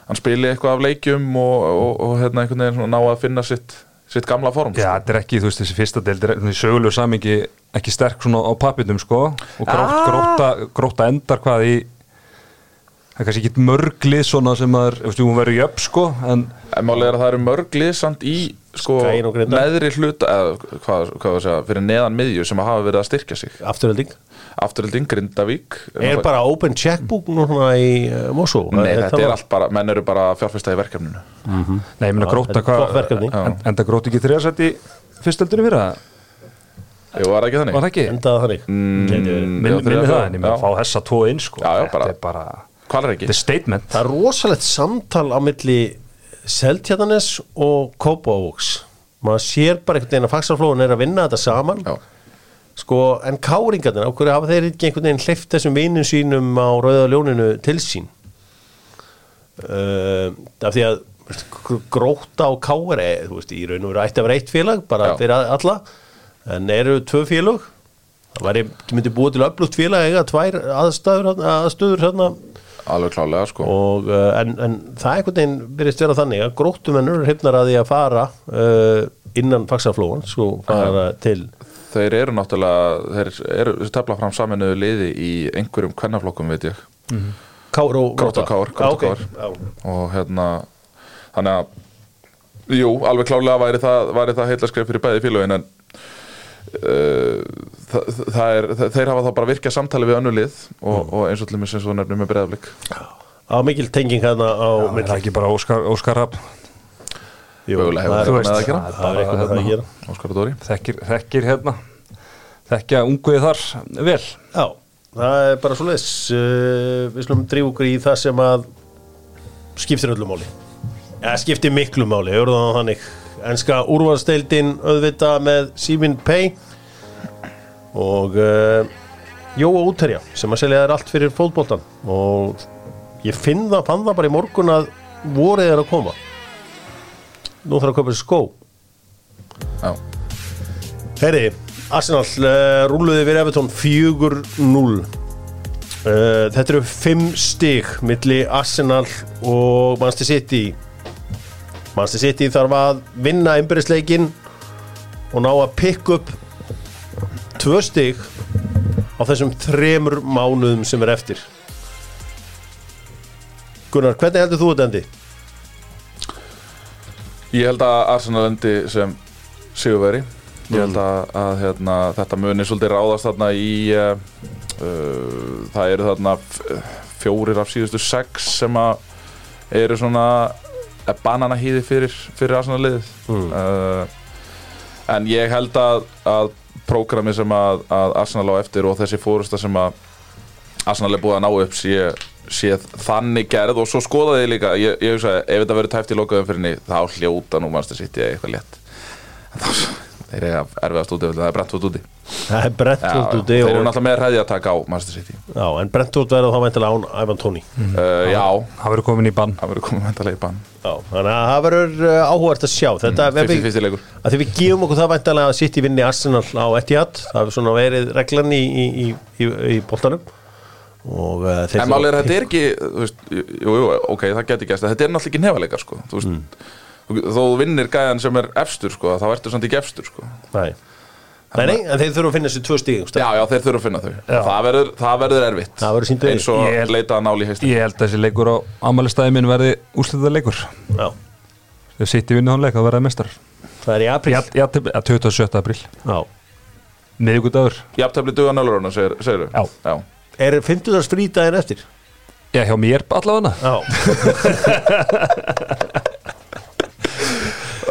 hann spili eitthvað af leikjum og, og, og hérna einhvern veginn svona ná að finna sitt, sitt gamla form Já, þetta er ekki, þú veist, þessi fyrsta deild er svona í sögulegu samingi ekki sterk svona á papitum sko. Og grótt, Ah. gróta, gróta endar hvað í það er kannski ekki mörglið svona sem að, þú veist, hún verður jöfn sko en En málið er að það eru mörg liðsamt í sko, neðri hluta eða hvað, hvað var að segja, fyrir neðan miðju sem hafa verið að styrkja sig afturölding Afturölding, Grindavík er bara open checkbook núna í uh, Mosó Nei, þetta er allt bara, menn eru bara að fjárfesta í verkefninu nei, ég Já, gróta er hvað. Já. en, enda gróta ekki þriðarsætt í fyrstöldinni fyrir það, Jú, var það ekki þannig? var það ekki? Mm, Gæti verið. Minn, já, minni það, en ég já. að fá þessa tvo inn sko Já, já, þetta bara- er bara, Statement. Það er rosalegt samtal á milli Seltjarnanes og Kópavóks maður sér bara einhvern veginn að fagsarflóðun er að vinna þetta saman. Já, sko, en káringarnir, á hverju hafa þeir ekki einhvern veginn hleyft þessum vinum sínum á Rauða ljóninu til sín? Uh, af því að gróta á kári þú veist, í raun og veru ætti að vera eitt félag bara Já. fyrir alla. En eru tvö félag það væri, myndi búið til öflugt félag eiga tvær aðstæður, aðstöður hérna alveg klálega sko. Og, uh, en, en það einhvern veginn byrjast vera þannig að gróttumennur er hefnar að því að fara uh, innan fagsaflóan svo fara til Þeir eru náttúrulega, þeir eru tefla fram saminuðu liði í einhverjum kvennaflokkum veit ég. Grótta og Kár, og Kár. Já. og hérna þannig að jú, alveg klálega væri það, það heitlaskref fyrir bæði félögin en það, það er, þeir hafa þá bara virkað samtali við önnu lið og, og eins og til mér sem svo nefnum með breyðaflik á mikil tenging hérna á Já, er það ekki bara Óskar, Óskar Rapp Jú, mögulega hefur með það að eitthvað með það að gera. Óskar og Dóri. Þekkir, þekkir hérna þekkja unguði þar vel. Já, það er bara svo leis uh, við slum drífa okkur í það sem að skiptir öllu máli. Ja, skiptir miklu máli, það þannig enska úrvalsteildin auðvita með Simin Pay og uh, Jóa Úterja sem að selja þær allt fyrir fótboltan og ég finn það, fann það bara í morgun að vorið er að koma. Nú þarf að sér skó. Já, Herri, Arsenal uh, rúluði við Evertón 4-0 uh, Þetta eru 5 stig milli Arsenal og Manchester City Manchester City þarf að vinna einbyrðisleikin og ná að pick up 2 stig á þessum þremur mánuðum sem er eftir Gunnar, hvernig heldur þú þetta endi? Ég held að Arsenal endi sem sigurveri Ég held að, að hérna, þetta muni svolítið ráðast þarna í uh, uh, það eru þarna fjórir af síðustu sex sem að eru svona bananahýði fyrir, fyrir Arsenal liðið Mm. uh, en ég held að, að prógrami sem að, að Arsenal á eftir og þessi fórusta sem að Arsenal er búið að ná upp sé, sé þannig gerð. Og svo skoðaði ég líka ég, ég hugsaði, ef þetta verður tæft í lokaðum fyrir henni þá hljóta nú mannstu sitt ég eitthvað létt. En þá- þeir eru erfiðast úti það er Brentford úti. Það er Brentford úti þeir eru náttúrulega með ræði að taka á Manchester City. Já, en Brentford verður þá væntilega án Ivan Tóni. Uh, Já, hann verður komin í bann. Það verður komið mæntalega í bann. Já, þannig að það verður uh, áhugart að sjá. Þetta mm, Fyrsti við, fyrsti leikur. að því við gefum okkur það væntalega að City vinni Arsenal á Etihad. Það hefur svona verið reglan í, í, í, í, í boltanum. Og uh, þeir En málið er að þetta er ekki veist, Jú, jú, ok, það geti gæst Þetta er náttúrulega ekki nefaleikar sko. Þó þú vinnir gæðan sem er efstur sko, þá ertu samt ekki efstur sko. Nei. Nei, nei, en þeir þurfa að finna þessi tvö stíg Já, já, þeir þurfa að finna þau það verður, það verður erfitt Það verður sýnt Eins og Ég held- leita að náli í heistin ég held að þessi leikur á amalistæði minn verði úslitað leikur Já, þegar sitt í vinnu hann leik að verða mestar það er í apríl Já, já, til- ja, 27. apríl Já. miðugudagur Jafntefli duga nöluruna, segir, segir Já. já. Er 50. frídaginn eftir? já, hjá mér allavega Já,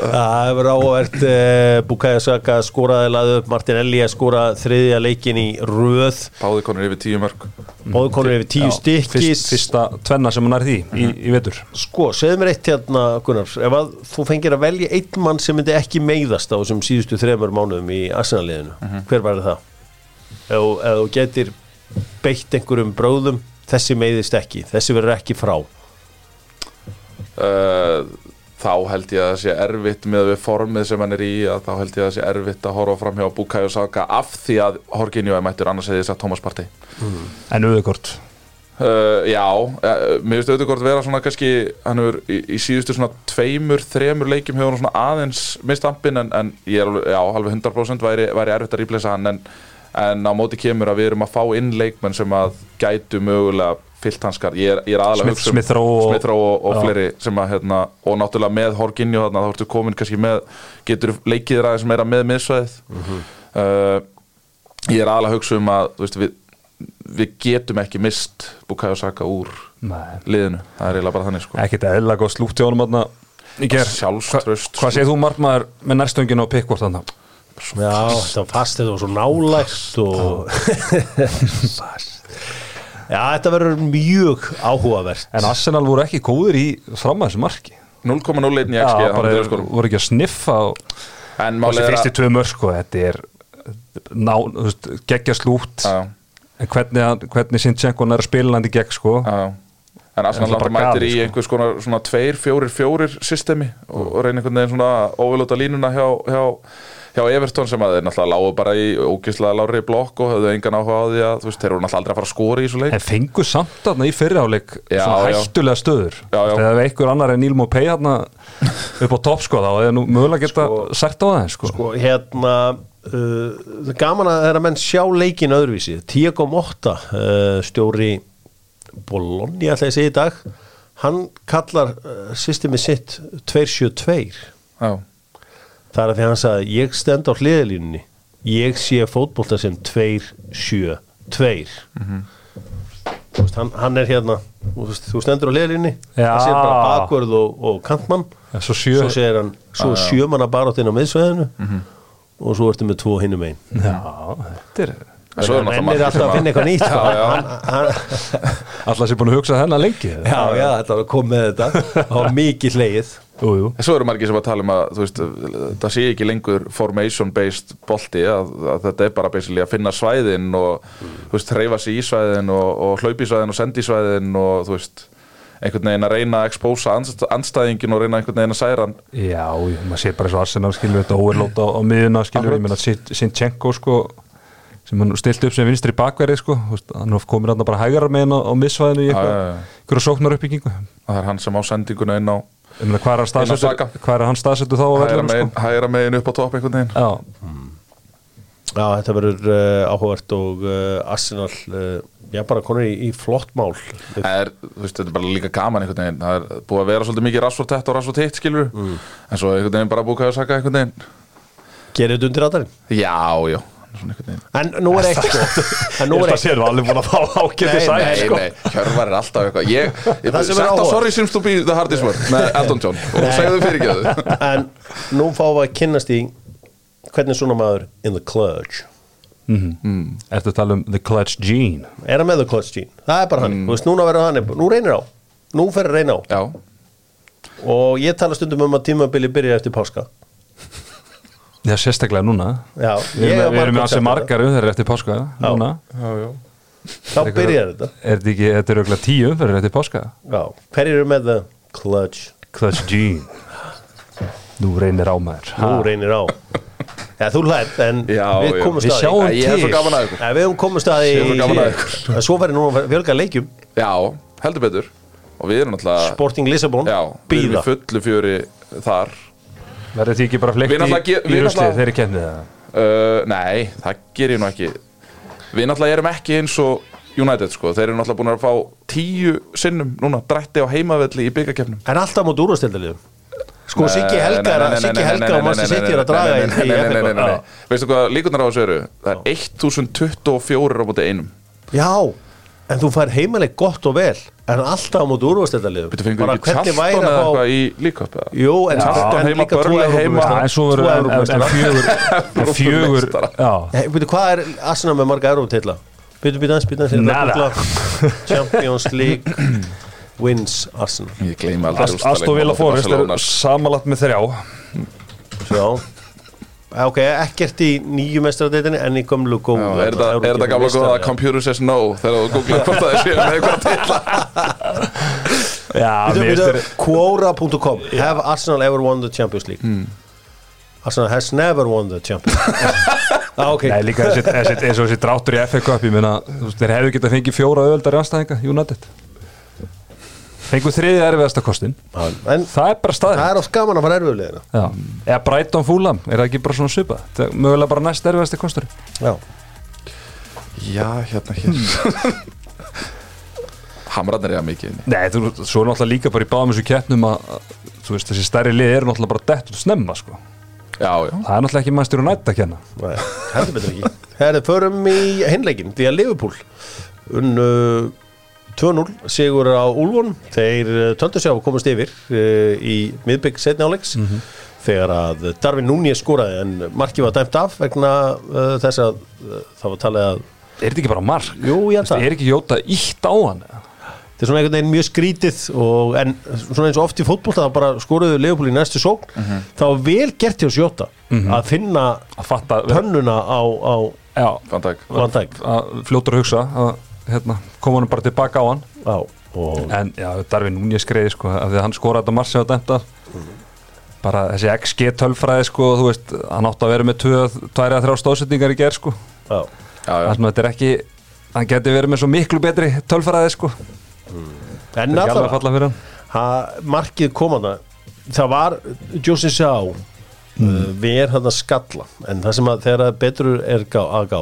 Það hefur áhvert uh, Bukayo Saka skoraði laðu upp Martin Eli að skora þriðja leikin í röð. Báði konur yfir tíu mörg Bóði konur yfir tíu stykkis fyrst, Fyrsta tvenna sem hann er því í, í vetur. Sko, segðu mér eitt hérna Gunnar. Ef að þú fengir að velja einn mann sem myndi ekki meiðast á þessum síðustu þremur mánuðum í Arsenal-liðinu Hver var það? Ef, þú- ef þú getur beitt einhverjum bróðum þessi meiðist ekki, þessi verður ekki frá. Uh, Þá held ég að það sé erfitt með við formið sem hann er í að þá held ég að það sé erfitt að horfa fram hjá Bukayo Saka af því að Horkinjó er mættur annars hefði þess að Thomas Partey. En auðvitað Uh, já, uh, mér finnst auðvitað hvort vera svona kannski, hann hefur í, í síðustu svona tveimur, þremur leikjum hefur hann svona aðeins mist ampin en, en ég er alveg, já, alveg 100% væri, væri erfitt að rýplesa hann en, en á móti kemur að við erum að fá inn leikmenn sem að gætu mögulega fyllt hanskar, ég er, ég er aðalega Smith Rowe og- Smith Rowe og, og Já. fleiri sem að hérna, og náttúrulega með þarna, þá ertu komin kannski með, getur leikið ræðis meira með miðsvæðið? Uh, ég er aðalega að hugsa um að veist, við, við getum ekki mist Bukayo Saka úr Nei, liðinu, það er eiginlega bara þannig sko. ekkert eðla góð slútt í honum þarna í ger Sjálfstraust, Hvað segir þú margmaður með nærstöngin á pikkvort þarna? Já, þetta var fast, þetta var svo nálægt og Já, þetta verður mjög áhugavert. En Arsenal voru ekki góður í fram að þessu marki. 0,01 í Já, XG bara bara, voru ekki að sniffa og en þessi að tvö mörg sko, þetta er ná, þú veist, geggja slútt Já, en hvernig, hvernig Sinchenko er að spila hann í gegn sko. Já. en Arsenal náttúrulega mætir í sko. einhvers konar svona 2, 4, 4 systemi og, og reyna einhvern veginn svona óvilóta línuna hjá, hjá, hjá Everton sem að þeir náttúrulega lágu bara í ógislega lári blokk og höfðu engan áhuga á því að þú veist, þeir eru náttúrulega aldrei að fara að skora í þessu leik. En fengu samt þarna í fyrirháleik svona já. hættulega stöður. Þegar einhver annar en Níl Mópei þarna upp á topp sko þá er nú mögulega geta sært á það sko. Sko, hérna uh, gaman að þeirra menn sjá leikin öðruvísi. 10.8 uh, stjóri Bologna ætla ég að segja í dag hann kallar uh, systemið sitt 272 Já, það er að því hann sagði ég stend á hliðalínunni ég sé fótbolta sem 272 Mhm. Þú veist, hann, hann er hérna veist, þú stendur á hliðalínunni Já. hann sé bara bakvörð og, og kantmann. Ja, svo sjö. Svo hann, svo er sjömanna barátt inn á miðsveðinu og svo ertu með tvo hinnum einn Já, þetta er En svo er alltaf að finna eitthvað nýtt sko. Alltaf sem búin að hugsa þennan lengi já, já, þetta var komið með þetta. Var mikið hleið. En svo eru margir sem að tala um að veist, það sé ekki lengur formation-based bolti að, að þetta er bara að finna svæðin og veist, hreyfa sig í svæðin og, og hlaupi svæðin og sendi svæðin og þú veist, einhvern veginn að reyna að expósa andst, andstæðingin og reyna einhvern veginn að særa hann. Já, maður sé bara svo Arsenal skilur þetta overlót á, á miðuna skilur, ég meina Sin- Sinchenko sko sem hann stilt upp sem vinstri bakverði sko. Hann komin hann bara hægara með hann á, á miðsvæðinu í eitthvað, sóknar uppbyggingu það er hann sem á sendinguna inn á hvað er hann er hann staðsettur þá vellinum megin, sko? megin upp á topp einhvern veginn. Já, já, þetta verður uh, áhugavert og uh, Arsenal uh, já, bara konur í, í flott mál. Það er, þú veist, þetta er bara líka gaman einhvern veginn. Það er búið að vera svolítið mikið rassvort tett og rassvort hitt skilur en svo einhvern veginn bara búið að saka einhvern veginn. Gerir þetta undir aðarinn Já, já, en nú er eitt sko. en nú er eitt. séu allir búin að fá Nei, sæl Nei, sko. nei, Hjörvar er alltaf eitthvað. Ég, ég Það sem er sett á áhugavert. Sorry seems to be the hardest word með Elton John. Og segðu fyrirgjöðu en nú fáum við að kynnast í hvernig svona maður? In the clutch. Ertu að tala um The Clutch Gene? Er hann með the clutch gene, það er bara hann. Þú veist, núna verður hann, nú reynir á. Nú fer að reyna á. Já, og ég tala stundum um að tímabili byrja eftir páska Já, sérstaklega núna. Já, Við erum, við erum ansi sagt margar umferðir eftir páska núna. já, já. Þá byrjar þetta. Er þetta ekki, þetta er auðvitað tíu umferðir eftir páska? Já, hverjir eru með the clutch? Clutch Gene Nú reynir á maður. Nú reynir á. Já, þú hlætt, en Já, við já. komum Við staði sjáum Ég hef svo til. gaman að ykkur. Ja, við gaman að ykkur. svo verður nú að fjölga leikjum. Já, heldur betur. Við Sporting Lisabon, Já, við erum býða fullu fjöri þar Verður því ekki bara fleikt í, í náttúrulega- þeirri kemnið það? uh, Nei, það ger ég nú ekki. Við náttúrulega erum ekki eins og United sko, þeir eru náttúrulega búin að fá tíu sinnum núna drætti á heimavelli í byggakefnum en alltaf mútu úrvastildaliðum sko Siggi Helga er að- Siggi Helga og Massi Sitt er að draga inn í Veistu hvað líkunar á þessu eru? Það er 1024 á móti einum. Já, en þú fær heimaleg gott og vel en alltaf á móti úrvastættaliðum Býttu fengur ekki Charlton eða eitthvað í líköp? Jú, en, en heima, Burnley heima. Já, en svo Evrópumeistara. fjögur en fjögur já, hvað er Arsenal með marga Európa-titla? Býtu, býtu, aðeins, býtu, aðeins Nada. Champions League wins aldrei Ast- Aston Villa Forest er samanlagt með þrjá Eh, Ok, ekkert í nýju mestradeitinni en í gömlu góðu Já, er þetta- er þetta gamla góða að computer says no þegar þú googlar hvort það sé með eitthvað til þér Quora.com Have Arsenal ever won the Champions League? Hmm. Arsenal has never won the Champions League. Ah, ok. Nei, líka eins og þessi dráttur í FA Cup ég meina, þeir hefðu getað fengið fjóra öðvöldar í anstæðinga, United fengu þriðið erfiðasta kostin En það er bara staðið það er oft gaman að fara erfiðulegina Já. eða Brighton Fulham, er það ekki bara svona svipa það er mögulega bara næst erfiðasti kostur Já. Já, hérna hér. Hamrarnir er að mikið inni. Nei, þú, svo er náttúrulega líka bara í báðum þessu keppnum að, þú veist, þessi stærri lið eru náttúrulega bara dett út snemma, sko. Já, já. Það er náttúrulega ekki mannstur og nætt að kenna. Nei, heldur betur ekki. Herðu, förum í hinleikin Því að Liverpool unnu 2-0 sigur á Úlfun Þeir eh, töldu sér að komast yfir uh, í miðbygg setni áleiks þegar að Darvin Núni skoraði en markið var dæmt af vegna uh, þess að uh, það var talið að Er þetta ekki bara mark? Jú, ég held það. Er ekki Jóta ítt á hann? þetta er svona einhvern veginn mjög skrítið og, en svona eins og oft í fótbolta þá bara skoruðu Liverpool í næstu sókn þá var vel gert hjá Sjóta að finna Að fatta tönnuna á, á Já, Van Dijk Van Dijk að fljótur að hugsa að hérna, koma hann bara tilbaka á hann. Á, og En já, Darvin Núñez skreiði sko af því að hann skoraði þetta marg sem var dæmt af bara þessi XG tölfræði sko þú veist, hann átti að vera með 2-3 stóðsetningar í gerð sko. Já, Já, já. Þannig að þetta er ekki hann geti verið með svo miklu betri tölfræði sko. En ekki alveg að náttúrulega falla fyrir hann. Ha, markið komanda það var Jose Sá Mm. uh, við er hann að skalla. En það sem að þegar betur er gá, að gá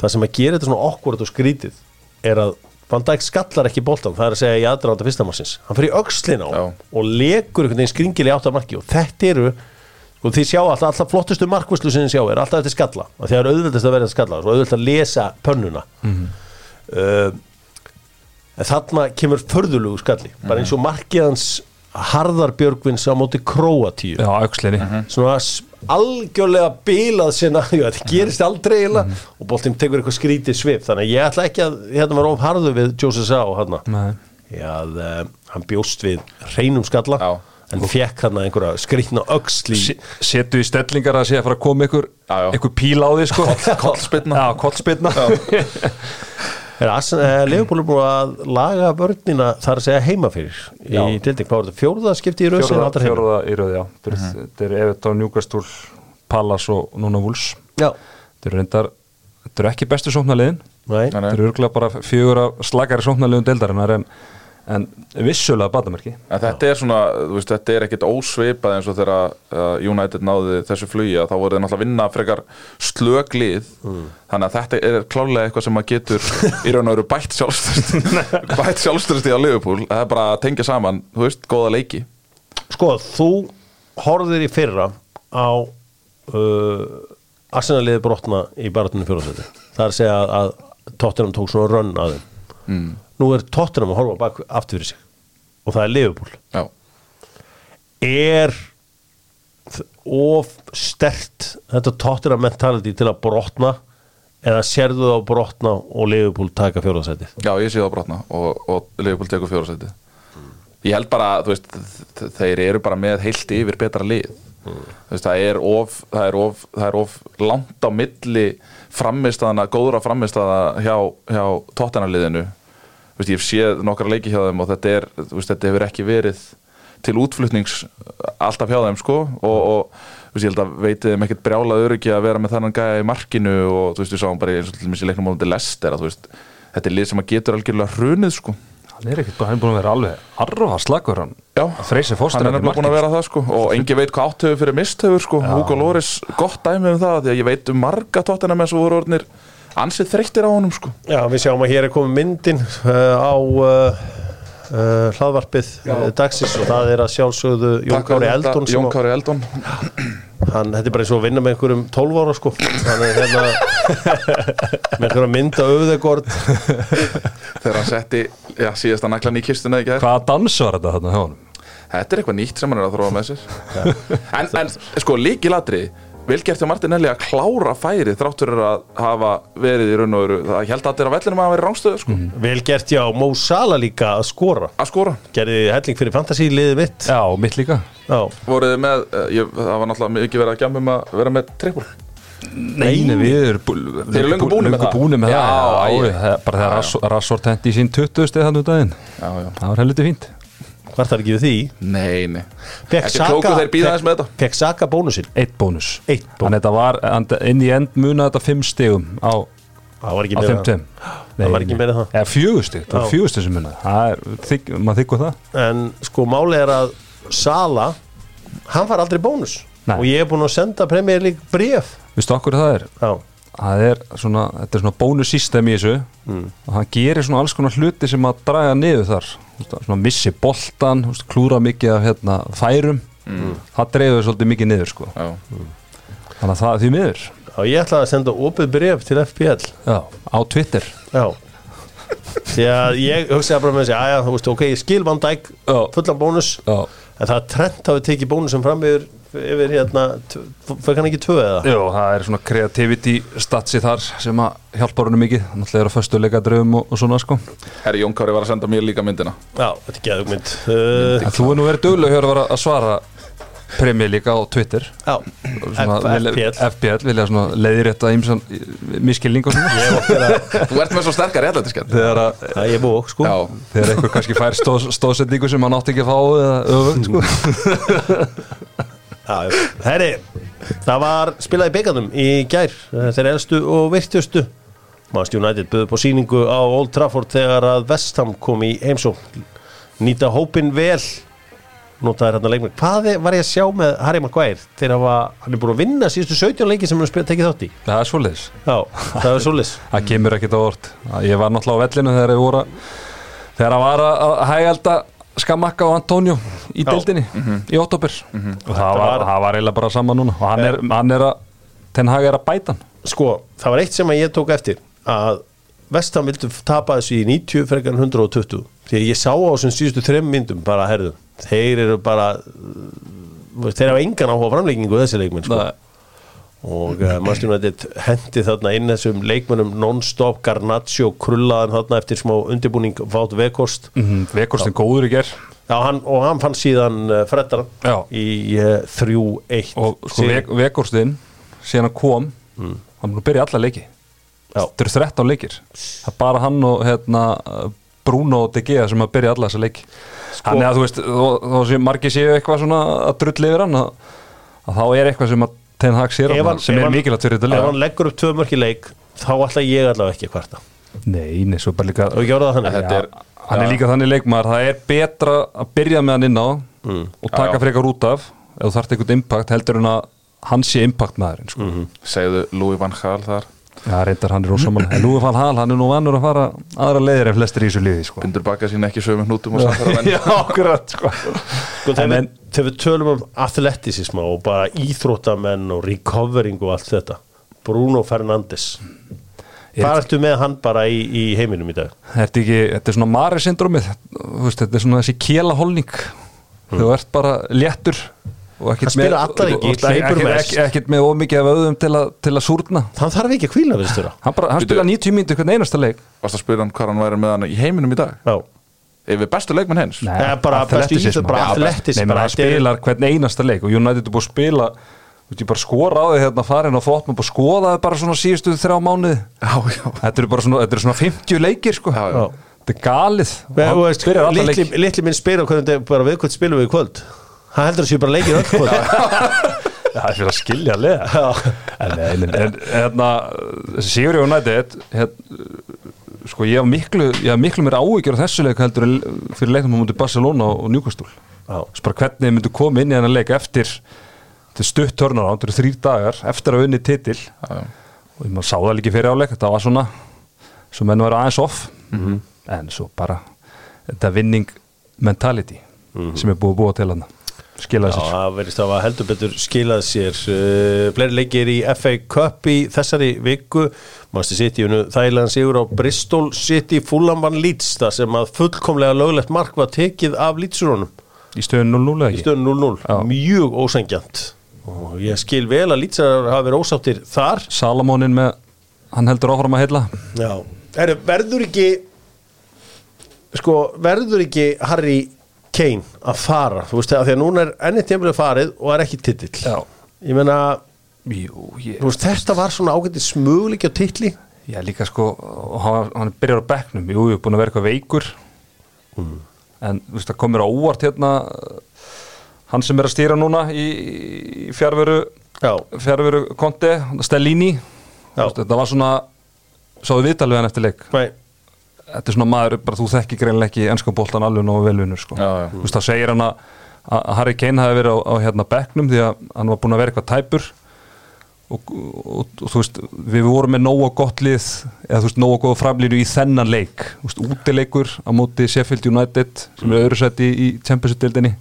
það sem að gera þetta svona okkur og skrítið er að Van Dijk skallar ekki boltan það er að segja í aðdraðanda fyrsta marsins hann fyrir aukslin á Já. og lekur einhvern veginn skringili átt af marki og þetta eru og þið sjá alltaf, alltaf flottustu markvöslu sem þið sjá er alltaf þetta skalla. Og það er auðvöldast að vera að skalla og auðvöldast að lesa pönnuna. Uh, en þarna kemur förðulugu skalli bara eins og markið hans Harðar Björgvins á móti Króatíu. Já, aukslinni svona s- algjörlega bilað sinna, þetta gerist aldrei eiginlega. Og boltinn tekur eitthvað skrítið svip þannig að ég ætla ekki að hérna var of harðu við Jose Sá hann Nei. Já, að, uh, hann bjóst við hreinum skalla Já. en fekk hann einhverja skrítna Se- setu í stellingar að sé að fara að koma já. ykkur píl á því sko. Kollspyrna. já, kollspilna Er Arsen- eh, er búin að laga vörnina þar að segja heima fyrir í Já. dilding, hvað var þetta, fjórða skipti í sem fjóruða, fjóruða í röð, já. Þetta Mhm. er- er Evertón, Newcastle, Pallas og núna Já, þetta eru reyndar þetta eru ekki bestu sóknarliðin. Þetta eru örgulega bara fjögur af slagari sóknarliðum deildarinnar en, en vissulega batamerki En þetta er svona, þú veist, þetta er ekkit ósvipað eins og þegar uh, United náði þessu flugi að þá voru þeir náttúrulega að vinna frekar slöglið þannig að þetta er klálega eitthvað sem að getur í raun og veru bætt sjálfstyrst bætt sjálfstyrst í á Liverpool. Það er bara að tengja saman, þú veist, góða leiki. Sko, þú horfðir í fyrra á uh, Arsenaliði brotna í baratunum fjóðarsæti það er að segja að, að Tottenham tók svona rönn að þeim. Mm. Nú er Tottenham að horfa bak aftur fyrir sig. Og það er Liverpool. Já, er of stert þetta Tottenham mentality til að brotna? Eða sérðu það að brotna og Liverpool taka fjóðarsætið já, ég sé það brotna og, og Liverpool tekur fjórasæti Ég held bara, þú veist, þeir eru bara með heilt yfir betra lið. Þú veist, það er of það er of, það er of langt á milli frammistaðana, góðra frammistaða hjá, hjá tóttanarliðinu þú veist, ég hef séð nokkra leiki hjá þeim og þetta er, veist, þetta hefur ekki verið til útflutnings alltaf hjá þeim, sko. Og, og veist, ég held að veitið þeim ekkert brjálað öryggi að vera með þennan gæja í markinu og þú veist, við sáum bara eins og til dæmis í leiknum á móti Lester að þú veist, þetta er lið sem að getur algjörlega hrunið, sko. Hann er ekkert er búin að vera alveg arfa slagur hann. Já, hann er búin að vera það sko. Og engi veit hvað áttöfu fyrir mistöfur sko. Hugo Loris gott dæmi um það því að ég veit um marga tóttina með svo voru orðnir ansið þreyttir á honum sko. Já, við sjáum að hér er komið myndin uh, á uh, uh, hlaðvarpið uh, dagsins og það er að sjálfsögðu Jón Kári Eldon Jón Kári Eldon. Hann, þetta er bara eins og að vinna með einhverjum 12 ára sko. Hann er hérna með einhverja mynd á auðegord þegar hann setti já, síðasta naklan í kistuna í gær. Hvaða dans var þetta þarna hjá honum? Þetta er eitthvað nýtt sem hann er að þróa með sér. En, en sko líkilatri vel gert hjá Martinelli að klára færi þrátt fyrir að hafa verið í raun og veru það held allir að vellinum að verið rángstöðu sko. vel gert já, Mo Salah líka að skora. Að skora. Gerði helling fyrir fantasy liðið mitt. Já, mitt líka. Já, voruð þið með, eh, ég, það var náttúrulega ekki verið að gjamma um að vera með trippul Nei, nei, við erum eru löngu búnir með það? búinir með Já, það. Já, já, bara þegar Rassort hendi í sín 20 stið þannig út daginn. Það var helviti fínt hvort það er ekki við því? Nei, nei. Fekk Saka bónusinn? Eitt bónus. Eitt bónus. þannig að þetta var and- inn í end muna þetta fimm stigum á, það var ekki á meira. þeim tveim Það var ekki meira það. eða fjögur stig, það Já. var fjögur stig sem muna er, maður þykku það. En sko máli er að Sala hann far aldrei bónus. Nei. og ég er búin að senda League bref vistu okkur það er? já, er svona, þetta er svona bónussystem í þessu. Mm. og hann gerir svona alls konar hluti sem að draga niður þar. Svona missi boltan, klúra mikið af hérna, færum. Það dreifur svolítið mikið niður sko. Já, þannig að það er því miður. Já ég ætla að senda opið bref til FPL Já, á Twitter. Já. Því að ég hugsaði bara með þessi aðja, þú veist, ok, ég skil Van Dijk. Já. fullan bónus. En það er trend hafi tekið bónusum fram yfir, yfir hérna, fyrir hann ekki tvö eða? Jó, það er svona creativity statsi þar sem að hjálpa honum mikið. Náttúrulega er að föstu leikadröfum og, og svona sko. Herri Jón Kári var að senda mér líka myndina. Já, þetta er geðugmynd uh, En þú er nú verið duglega að vera að svara premjö líka á Twitter. Já, FPL FPL vilja svona leiðrétta ímsan miskilning og svona. Ég hef okkar að, Þú ert með svo sterkar réttlætiskend þegar, að, ég er búið, sko. Já, þegar einhver kannski fær stóð, stóðsendingu sem hann átti ekki að fá eða öfugt sko. Herri, það var spilað í byggarnum í gær þeir elstu og virtustu. Manchester United buður på síningu á Old Trafford þegar að Vestham kom í heimsó nýta hópin vel notaði hérna leikmenn. Hvað var ég að sjá með Harry Maguire þegar hann er búin að vinna síðustu 17 leiki sem hann spila tekið þátt í? Það er Já, það er svolis Það kemur ekkit á orð Ég var náttúrulega á vellinu þegar ég voru þegar hann var að hægælda Skamakka og Antonio í deildinni í oktober og það var, var- var eiginlega bara sama núna. Og hann er, hann er að Ten Hag er að bæta hann. Sko, það var eitt sem ég tók eftir að Vestham vildu tapa þessu í 90 frekar en 120 því að ég sá á þessum síðustu þreim myndum bara, herðu, þeir eru bara uh, þeir hafa engan áhuga á framleikingu þessi leikmenn sko. Og uh, Manchester United hendi þarna inn þessum leikmennum non-stop Garnaccio krullaðan þarna eftir smá undirbúning fát vekost mm, Vekorstin góður í ger Já, hann, og hann fann síðan uh, frettara Já. í uh, 3-1 og sko. Vek, Vekorstin síðan hann kom hann er búin að byrja alla leiki. Þetta eru 13 leikir. Það er bara hann og hérna, Bruno og De Gea sem að byrja alla þessa leiki. Sko- þannig að þú veist þó, þó sem margir séu eitthvað svona að drulli yfir hann að, að þá er eitthvað sem að Ten Hag sér á Ef hann hann- sem ef er hann- mikilvægt fyrir þetta ef lega hann leggur upp tvö mörki leik þá ætla ég allavega ekki að kvarta. Nei, nei, svo bara líka og það þannig. Þetta er- hann er líka þannig leikmaður. Það er betra að byrja með hann inn á og taka frekar út af ef þú þarft eitthvað impact heldur en að hann sé impact maðurinn sko. segðu Louis van Gaal þar. Já, reyndar hann er ósamal En Lúi Van Hal, hann er nú vannur að fara aðra leiðir en flestir í þessu liði sko. bindur baka sín ekki sömu hnútum og þegar, við, tölum um atletisisma og bara íþróttamenn og recovering og allt þetta Bruno Fernandes. Er- hvað ertu með hann bara í, í heiminum í dag? Þetta, er ekki, þetta er svona Mari syndromið Þetta er svona þessi kjela holning Þú ert bara léttur og ekkert Hann spilar með- alla leiki, og- og- hleypur ekkert- með ómikið af auðum til, til að súrna. Hann þarf ekki að kvíla við störa Hann, bara, hann spila 90 mínútur hvern einasta leik. Varst að spyrja hann hvað hann væri með hann í heiminum í dag? Já, Yfir bestu leikmenn hens Nei, bara atletisma, Nei, menn er- spilar hvern einasta leik og United er búið að spila Þú veist, ég bara skora á þig hérna farin og fótt maður bara skoðaði bara svona síðustu þrjá mánuði. Já, já. Þetta eru bara svona, þetta eru svona 50 leikir sko. Já, já. Þetta er galið. Og alla litli, minn spyr á hvernig þetta er bara við hvort spilum við í kvöld. Hann heldur að séu bara leikir öll kvöld. Það er fyrir að skilja lega En, en, en, en hérna Sigur hérna, Sko ég haf miklu miklu mér áhyggjur á þessu leik heldur en fyrir leiknum á mútið Barcelona og Newcastle. Bara hvernig þið myndu koma inn í þennan leik eftir stutt törnar á, þetta eru þrýr dagar eftir að unni titil. Já, og maður sá það líki fyrir áleik þetta var svona, svo menn var aðeins off. En svo bara þetta winning mentality sem er búið að búa til hann skilaði Já, sér. það verðist að heldur betur skilað sér. Uh, fleiri leikir í FA Cup í þessari viku. Manchester City unnu þægilegan sigur á Bristol City. Fulhamvan Leeds það sem að fullkomlega löglegt mark var tekið af Leedsurunum í stöðun 0-0 eða í ekki? stöðun 0-0 Já. mjög ósengjant og ég skil vel að Leedsar hafa verið ósáttir þar. Salamónin með, hann heldur áfram að heilla. Já, Heru, verður ekki sko, verður ekki Harry Kane að fara þú veist, að því að núna er enni tímlega farið og er ekki titill. Já. ég Jú, ég, þú veist, þetta var svona ágætti smugleiki á titli. Ég líka sko hann, byrjar á bekknum, jú, ég er búin að vera eitthvað veikur. En þú veist, það komur á óvart hérna hann sem er að stýra núna í, í fjárveru Já, fjárveru konti, Stellini. Já. Þetta var svona sáðu viðtalið hann eftir leik? Nei, þetta er svona maður, bara þú þekki greinlega ekki ennska bóltan alveg nógu velvinur sko. Þú veist, þá segir hann að að Harry Kane hafi verið á, á hérna bekknum því að hann var búin að vera eitthvað tæpur og, og, og þú veist við vorum með nógu gott lið eða þú veist nógu góða framlýru í þennan leik þú veist, útileikur á móti Sheffield United sem er öðru seti í Championship-dildinni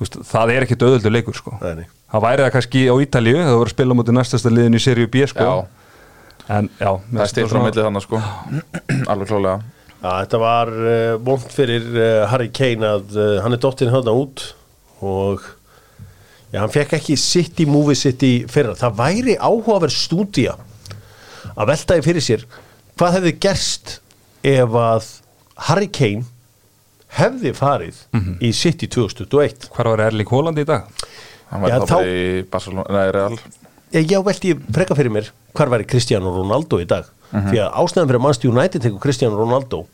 Þú veist, það er ekkit auðvöldu leikur sko. það væri það kannski á Ítalíu það voru að spila á móti næstasta liðin í seríu B sko. Já, en já, það er stýttur á milli þannig sko Alveg klálega Já, þetta var uh, vond fyrir uh, Harry Kane að uh, hann er dottin hana út og já, hann fekk ekki sitt í múfi sitt í fyrra. Það væri áhugaverð stúdía að veltaði fyrir sér hvað hefði gerst ef að Harry Kane hefði farið í sitt í 2021. hvar var Erling Haaland í dag? Hann væri Já, þá í Barcelona, nei, Real Ég, velti ég freka fyrir mér hvar væri Cristiano Ronaldo í dag. Því að ástæðan fyrir að Manchester United tekur Cristiano Ronaldo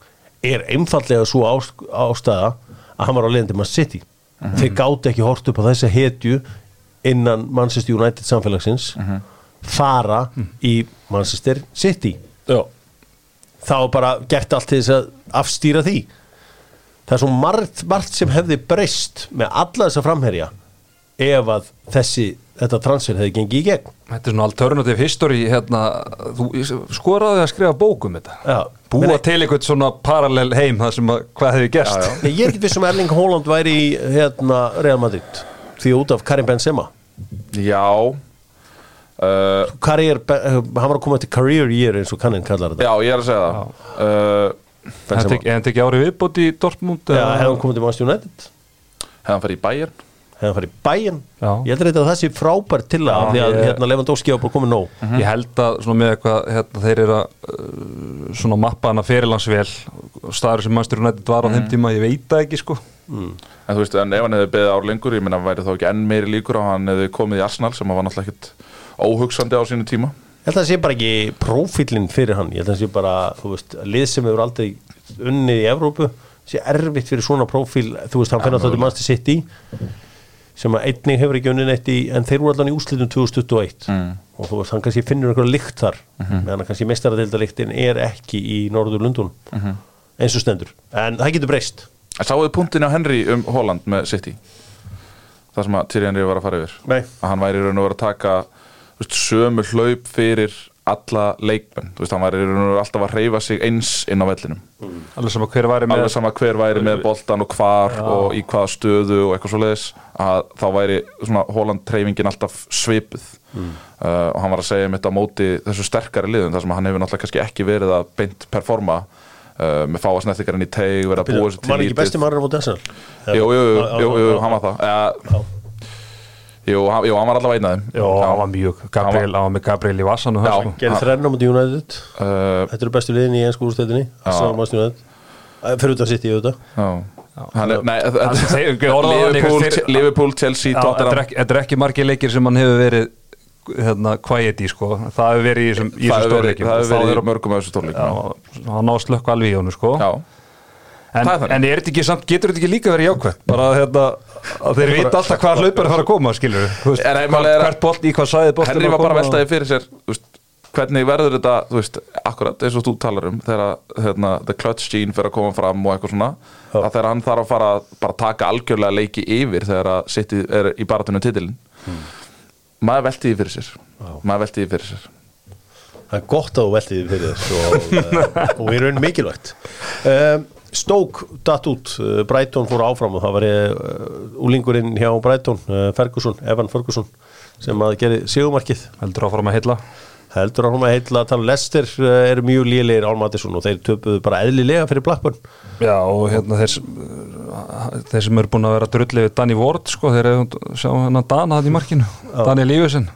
er einfallega svo ást, ástæða að hann var á leiðandi Man City. Þeir gátt ekki hort upp á þessa hetju innan Manchester United samfélagsins fara í Manchester City. Já. þá bara gert allt til þess að afstýra því. Það er svo margt, margt sem hefði breyst með alla þessa framherja ef að þessi þetta transfer hefði gengið í gegn. Þetta er svona alternative history hérna, þú skoraði að skrifa bók um þetta. Já, búa Meni, til einhvern svona parallel heim það sem að, hvað hefði gerst. Já, já. ég er ekki vissum að Erling Haaland væri í hérna, Real Madrid því út af Karim Benzema. Já uh, Career, hann var að koma til career year eins og kannin kallar þetta. Já, ég er að segja það. Uh, Þetta Benzema. er ekki ári viðbót í Dortmund Já, hefði hann komið til Manchester United. Hefði hann farið í Bayern hefði hann farið í bæinn? Já. ég heldur þetta að það sé frábær til að því að ég- hérna, Lewandowski var bara komið nóg. Ég held að svona með eitthvað hérna, þeir eru að uh, svona mappa hana fyrirlandsvel staður sem mannstur United var á þeim tíma ég veit það ekki sko. En þú veist, en ef hann hefði beðið ár lengur Ég meina, væri þá ekki enn meiri líkur á að hann hefði komið í Arsenal sem var náttúrulega ekkit óhugsandi á sínu tíma? Ég held að það sé bara ekki prófílinn fyrir hann. Ég held að það sé bara, þú veist, lið sem hefur aldrei unnið í Evrópu sé erfitt fyrir svona prófíl þú veist, hann fyrir alltaf til Manchester City sem að einnig hefur ekki unnið neitt í en þeir voru allan í úslitum 2021 Mm. og þú veist, hann kannski finnur einhverja lykt þar meðan hann kannski mestaradeildalyktin er ekki í Norður Lundun eins og stendur, en það getur breyst. Sáuðu punktin á Henry um Holland með City? Það sem að Thierry Henry var að fara yfir. Nei. Að hann væri raun og vera að taka veist, sömu hlaup fyrir alla leikmenn. Þú veist, hann vera alltaf að reyfa sig eins inn á vellinum. Alveg sem að hver væri með Alveg sama hver væri með boltan og hvar og í hvaða stöðu og eitthvað svo leiðis að þá væri svona Holland treyfingin alltaf svipuð. Uh, og hann var að segja mitt á móti þessu sterkari liðum þar sem hann hefur náttúrulega kannski ekki verið að beint performa uh, með fáa snettingarinn í teig verið að búa sér til var ekki besti maður á móti Arsenal? Jú, jú, jú, Já, já, já. hann var það jú, hann, jú, hann var allavega einn af þeim. Já, hann var mjög, Gabriel, hann var með Gabriel í vassan og það gerði þrenn á móti United. Uh, þetta eru bestu liðin í ennsku og Manchester United. Eh, fyrir út að sitt í auðvitað er, Liverpool, Chelsea, Tottenham. þetta er ekki margir leikir sem hann hefur verið hérna, quiet í sko. Það hefur verið í þessum þessum stórleikum það hefur verið er- í mörgum af þessu stórleikum hann á að slökka alveg í honum sko. Já, en, er en er ekki samt, getur þetta ekki líka verið jákvæmt bara hérna, að þeir vita alltaf hvað hlaupar er að fara að koma skilur þú er hvert bolt í hvað sæði bolt Henry var bara að veltaði fyrir sér veist, hvernig verður þetta, þú veist, akkurat eins og þú talar um, þegar hérna, the clutch gene fyrir að koma fram og eitthvað svona að þegar hann þarf að fara að taka algjörlega leiki yfir þegar að sitt er í baratunum titilin maður velti því fyrir sér. Maður velti því fyrir sér. Það er gott að þú veltið því fyrir þess og, uh, og í raun mikilvægt. Um, Stók datt út, uh, Brighton fór áfram og það var úlingurinn hjá Brighton, uh, Ferguson, Evan Ferguson sem að gera sigumarkið heldur áfram að heilla. Heldur hann að heitla að tala Lester eru mjög lélegir Álmatisson og þeir töpuðu bara eðlilega fyrir Blackburn. Já, og hérna þeir, þeir sem eru búin að vera drullið við Danny Ward, sko, þeir eru sjá hann að Dana hann í markinu, Daniel Lífusson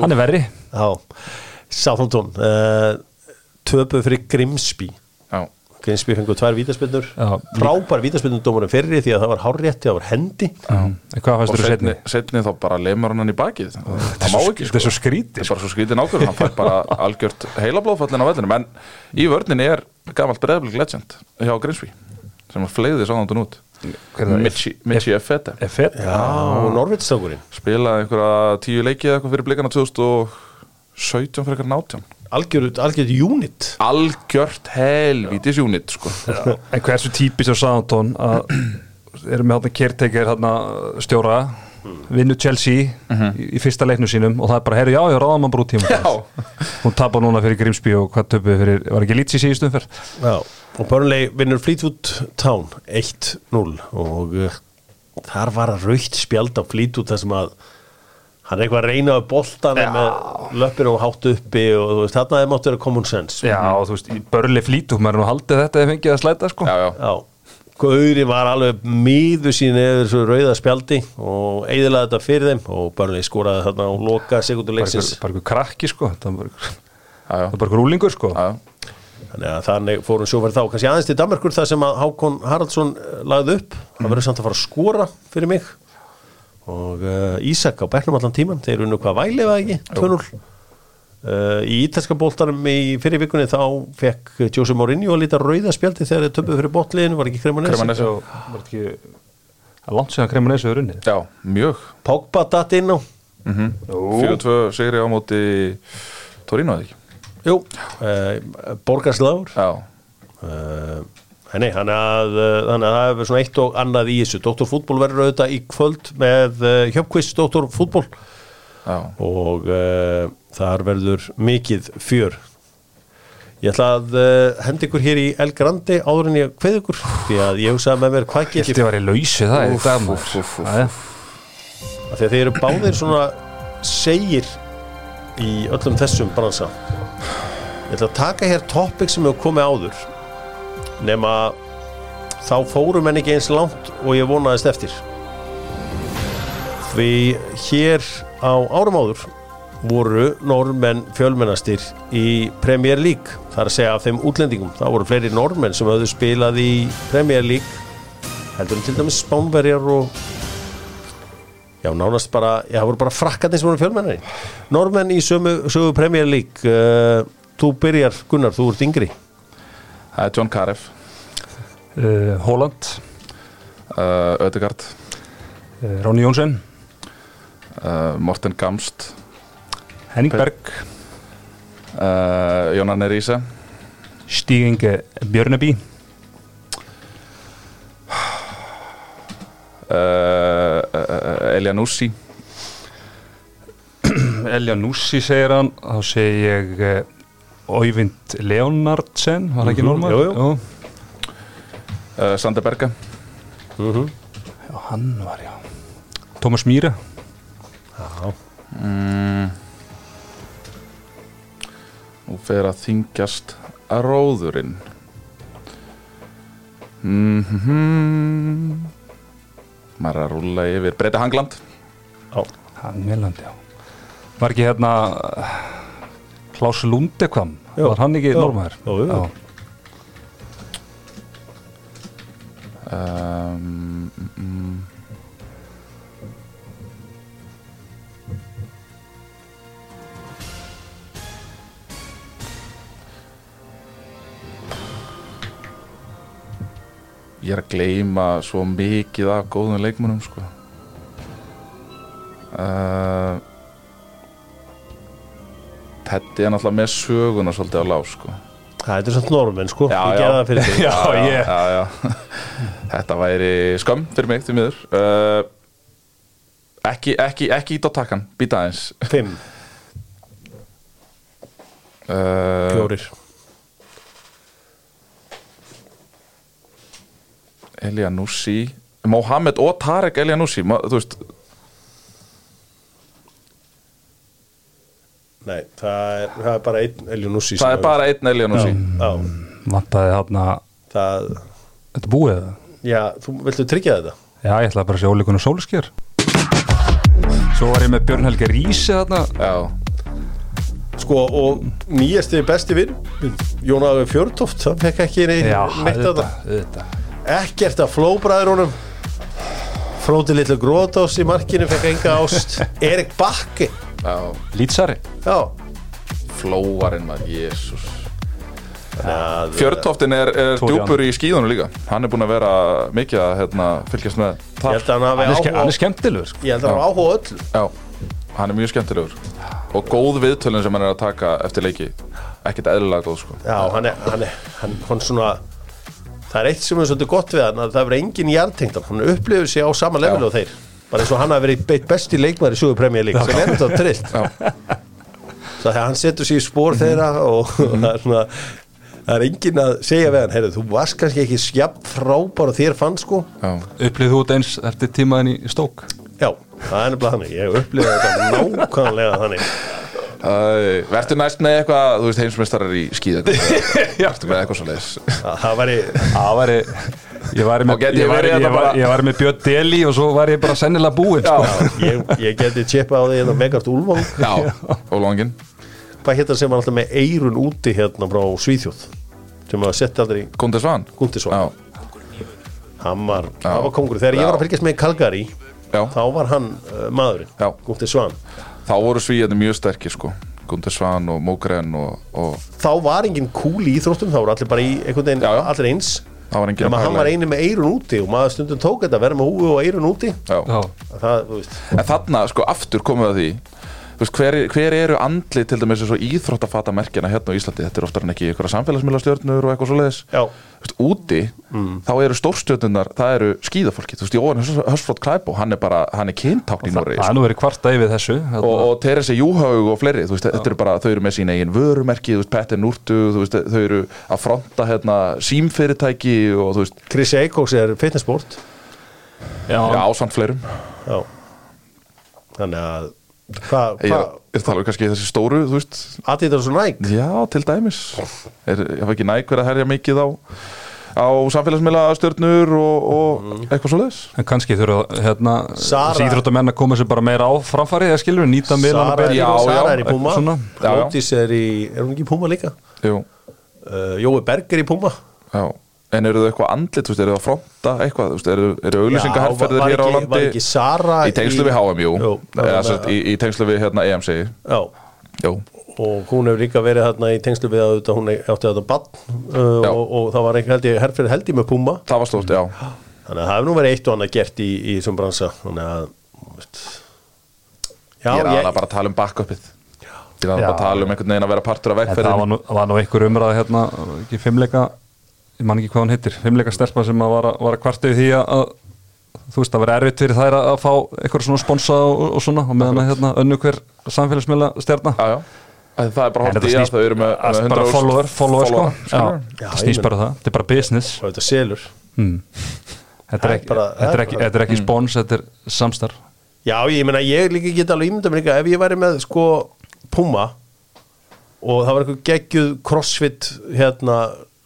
hann er verri. Já. Southampton uh, töpuðu fyrir Grimsby. Já, Grimsby fengur tvær vítaspinnur Já. frábær vítaspinnundómurinn fyrir því að það var hárrétti, það var hendi. Og þér setni? setni, þá bara lemur hann í bakið. Það má ekki er sko. skrítið Þetta er bara svo skrítið nákvæmur, hann fær bara algjört heilablóðfallin á vellinum. En í vörninni er gamalt breyðablik legend hjá Grimsby sem fleiði sáðandun út. Hver er það? Mitchi Mitchi Effete Effet? Já, og Norvitstákurinn spilaði einhverja tíu leikið eitthvað fyrir blikana 2017 fyrir eitthvað nátján algjörð, algjörð unit. Algjört helvítis unit sko. En hversu típist á að erum með hérna kerteikir hérna stjóra vinnu Chelsea í, í fyrsta leiknu sínum og það er bara, herru, já, já, ráðum að brú tíma hún tapar núna fyrir Grimsby og hvað töpuð fyrir, var ekki lítið í síðustu umferð? Já, og Burnley vinnur Fleetwood Town 1-0 og uh, þar var raukt spjald á Fleetwood þar sem að hann er eitthvað að reyna á boltana með löppir og hátt uppi og þú veist, þarna er mátt vera common sense. Já, og þú veist, í börli flítum maður nú haldið þetta ef fengið að slæta sko. Já, já. Já, Gauri var alveg miður sín eða þessu rauða spjaldi og eiðilaði þetta fyrir þeim og Burnley skoraði þarna og loka bara sekunduleiksins ykkur, bara ykkur krakki sko það var bara, Já, já. það var bara ykkur úlingur sko. Já, já. Þannig að þannig fórum sjófæri þá kannski aðeins til Danmarkur þar sem að Hákon Haraldsson eh, lagði upp, það verður samt að fara að skora fyrir mig og uh, Ísak á bekknum allan tíman þeir unnu hvað væli eða ekki, 2-0 uh, í ítalska bóltanum í fyrir vikunni þá fekk Jose Mourinho að líta rauða spjaldi þegar þeir töpuð fyrir botliðinu, var ekki Kremunesi Cremonese. var ekki að langt séðan kremur nesu unnið. Já, mjög. Pogba datt inn á. Mm 4-2 sigri á móti Torino eða ekki? Jú, uh, borgarslagur Já, uh, Nei, þannig að, uh, þannig að það hefur svona eitt og annað í þessu Dr. Fútból verður auðvitað í kvöld með uh, Hjöpkvist Dr. Fútból og uh, þar verður mikið fjör Ég ætla að uh, henda ykkur hér í El Grandi áður en ég kveð ykkur því að ég hugsaði með mér hvað get Þetta ég í lausi það í Úff, dag úff, úff, úff. maður af því að þeir eru báðir svona segir í öllum þessum bransa Ég ætla að taka hér topic sem hefur komið áður nema þá fórum en ekki eins langt og ég vonaðist eftir. Því hér á árum áður voru normenn fjölmennastir í Premier League þar að segja af þeim útlendingum. Það voru fleiri normenn sem höfðu spilað í Premier League heldur en til dæmis Spánverjar og já nánast bara já það voru bara frakkarnir sem voru fjölmennari. Normenn í sömu, sömu Premier League uh, þú byrjar Gunnar, þú ert yngri. Það er John Caref Holland. Uh, Ödegard uh, Ráni Jónsson Morten Gamst. Henning Berg. Uh, Jónan Eríse Stig Inge Björnaby uh, uh, Elja Nussi Elja Nussi segir hann. Þá segir ég Oyvind Leonardsen var ekki Mhm, normal? jú, jú. Uh, Sander Berge Já, hann var já Tómas Míra mm. Nú fer að þingjast að róðurinn mm -hmm. Maður að rúlla yfir Breyta Hangland já, Hann Meland, já Var ekki hérna uh, Klaus Lundekvam. Var hann ekki? Jú, jú. Já. Um, mm, Ég er að gleyma svo mikið af góðum leikmunum sko. uh, Teddy er náttúrulega með söguna svolítið á lág sko. það er svona normenn sko Já, já. Já, já, já. Þetta væri skömm fyrir mig til miður. Uh, ekki, ekki, ekki ít á takkan Býta aðeins. Fimm, uh, fjórir. Elianussi Mohamed og Tarek Elianussi þú veist, Nei, það er, það er bara einn Elionussi það er bara einn Elianussi Já, Vantaði hérna það, Þetta búið það? Já, þú viltu tryggja þetta? Já, ég ætlaði bara að sjá ólíkunum sólskjör Svo var ég með Björn Helgi Rísi þarna. Já, Sko, og nýjasti besti vinn Jón Afi Fjörtoft, hann fekk ekki Já, neitt að þetta, það. Ekkert að flóbræður honum. Fróti litlu grótás í markinu fekk enga ást. Erik Bakke Lýtsari. Flóvarinn maður, jésús ja, Fjörtoftin er, er djúpur í skíðunum líka. Hann er búin að vera mikið að hérna, fylgjast með Ég þar held að hann Hann er, áhuga er skemmtilegur sko. Ég held að hann hafi áhuga á öllu. Já, hann er mjög skemmtilegur. Og góð viðtölun sem hann er að taka eftir leiki. Ekkert eðlilega góð sko. Já, hann er, hann er, hann, hann svona Það er eitt sem er svolítið gott við hann að það verður engin jartengtan, hann. Upplifur sig á sama levelu og þeir, bara eins og hann hafi verið beitt besti leikmaður í lík sem er þetta trillt. Það er að hann setur sig í spór þeirra og það er svona það er engin að segja við hann, heyrðu, þú varst kannski ekki skjapt frábár og þér fann sko. Já, Upplýð þú út eins eftir tímaðin í stók já, það er nefnilega þannig, ég upplifði þetta nákvæmlega þannig. Æ, Vertu næst með eitthvað, þú veist, heimsmeistarar í skíðum Vertu með eitthvað svo leis að það væri, Það væri Ég var með, ég var, ég var, ég var með Björn Deli og svo var ég bara sennilega búinn sko. ég, ég geti tjeppað á því hérna Megart Úlfang, Já, Ólangin hvað hétt það sem var alltaf með eirun úti hérna frá Svíþjóð? Sem að setja aldrei Já, hann var, var kongur þegar ég Já. var að fylgjast með Kalgari já. þá var hann uh, maðurinn, Svan. Þá voru svíjarnir mjög sterkir sko. Gundi Svan og Mógren og, og þá var engin kúl í íþróttum þá voru allir bara í einhvern veginn, allir eins. Var enginn en að hann var eini með eirun úti og maður stundum tók þetta, vera með húfu og eirun úti. Já. Já. það, En þarna, sko, aftur komum við að því veist, hver, hver eru andli til dæmis og íþróttafata merkjana hérna á Íslandi? Þetta er oftar en ekki ykkur samfélagsmiðlastjörnur og eitthvað svoleiðis. Já, Þú veist, úti, þá eru stórstjörnunar það eru skíðafólki, þú veist, Jóhann Hörsflót Klæbó, hann er bara, hann er kyntákn í Norri er nú verið kvarta yfir þessu og, og Teresa Júhaug og fleiri þú veist, þetta eru bara, þau eru með sín eigin vörumerki þú veist, Petter Núrtu, veist, þau eru að fronta hérna símfyrirtæki og þú veist, Chris Eikóks er fitnessport Já, já, ásamt fleirum. Já. Þannig að hvað, ég hva, er að tala um kannski þessi stóru, þú veist. Adidas og Nike já, til dæmis. Er, ég hafa ekki næg verið að herja mikið á á samfélagsmiðla stjörnur og, og eitthvað svoleiðis. En kannski þurfa hérna síþróttamenn að koma sér bara meira á framfæri eða skilur, nýta miðlana Sara, Já, Sara já, er í Puma. Lótis er í, er hún ekki í Puma líka? Jú, Uh, Jói Berg er í Puma. Já En eru þau eitthvað andlit, eru þau að fronta eitthvað, eru, auglýsingaherferðir var hér á landi? Var ekki Sara í tengslu við HM, jú, Jú, Eða, sett, í, í tengslu við hérna EM segi Já, Jú, og hún hefur líka verið hérna í tengslu við að hún átti þetta bann uh, Já. og, og það var ég herfyrir held ég með Puma. Það var stórt, já. Þannig að það hefur nú verið eitt og annað gert í, í þessum bransa. Þannig að veist, já, Ég er aðalega bara að tala um backupið. Ég er Já. bara að tala um einhvern veginn að vera partur af En það var nú, var nú einhver umræða hérna, ekki fimmleika ég man ekki hvað hann heitir, fimmleika stelpa sem að var, að- var að kvarta við því að, þú veist, það var erfitt fyrir þær að, fá eitthvað svona sponsa og, og svona og meðan að hérna önnu hver samfélagsmiðla stjarna. Já, já. Að Það er bara hótt í að þau eru með með snýst 100.000 bara follower, follower sko. follower, Já? Já, það snýst bara það, þetta er bara business. Og þetta selur. Hmm. Þetta er ekki, bara- þetta er ekki, þetta er ekki spons, þetta er samstarf. Já, ég meina ég líka geta alveg ímynda mér ef ég væri með sko Puma og það var eitthvað geggjuð crossfit hérna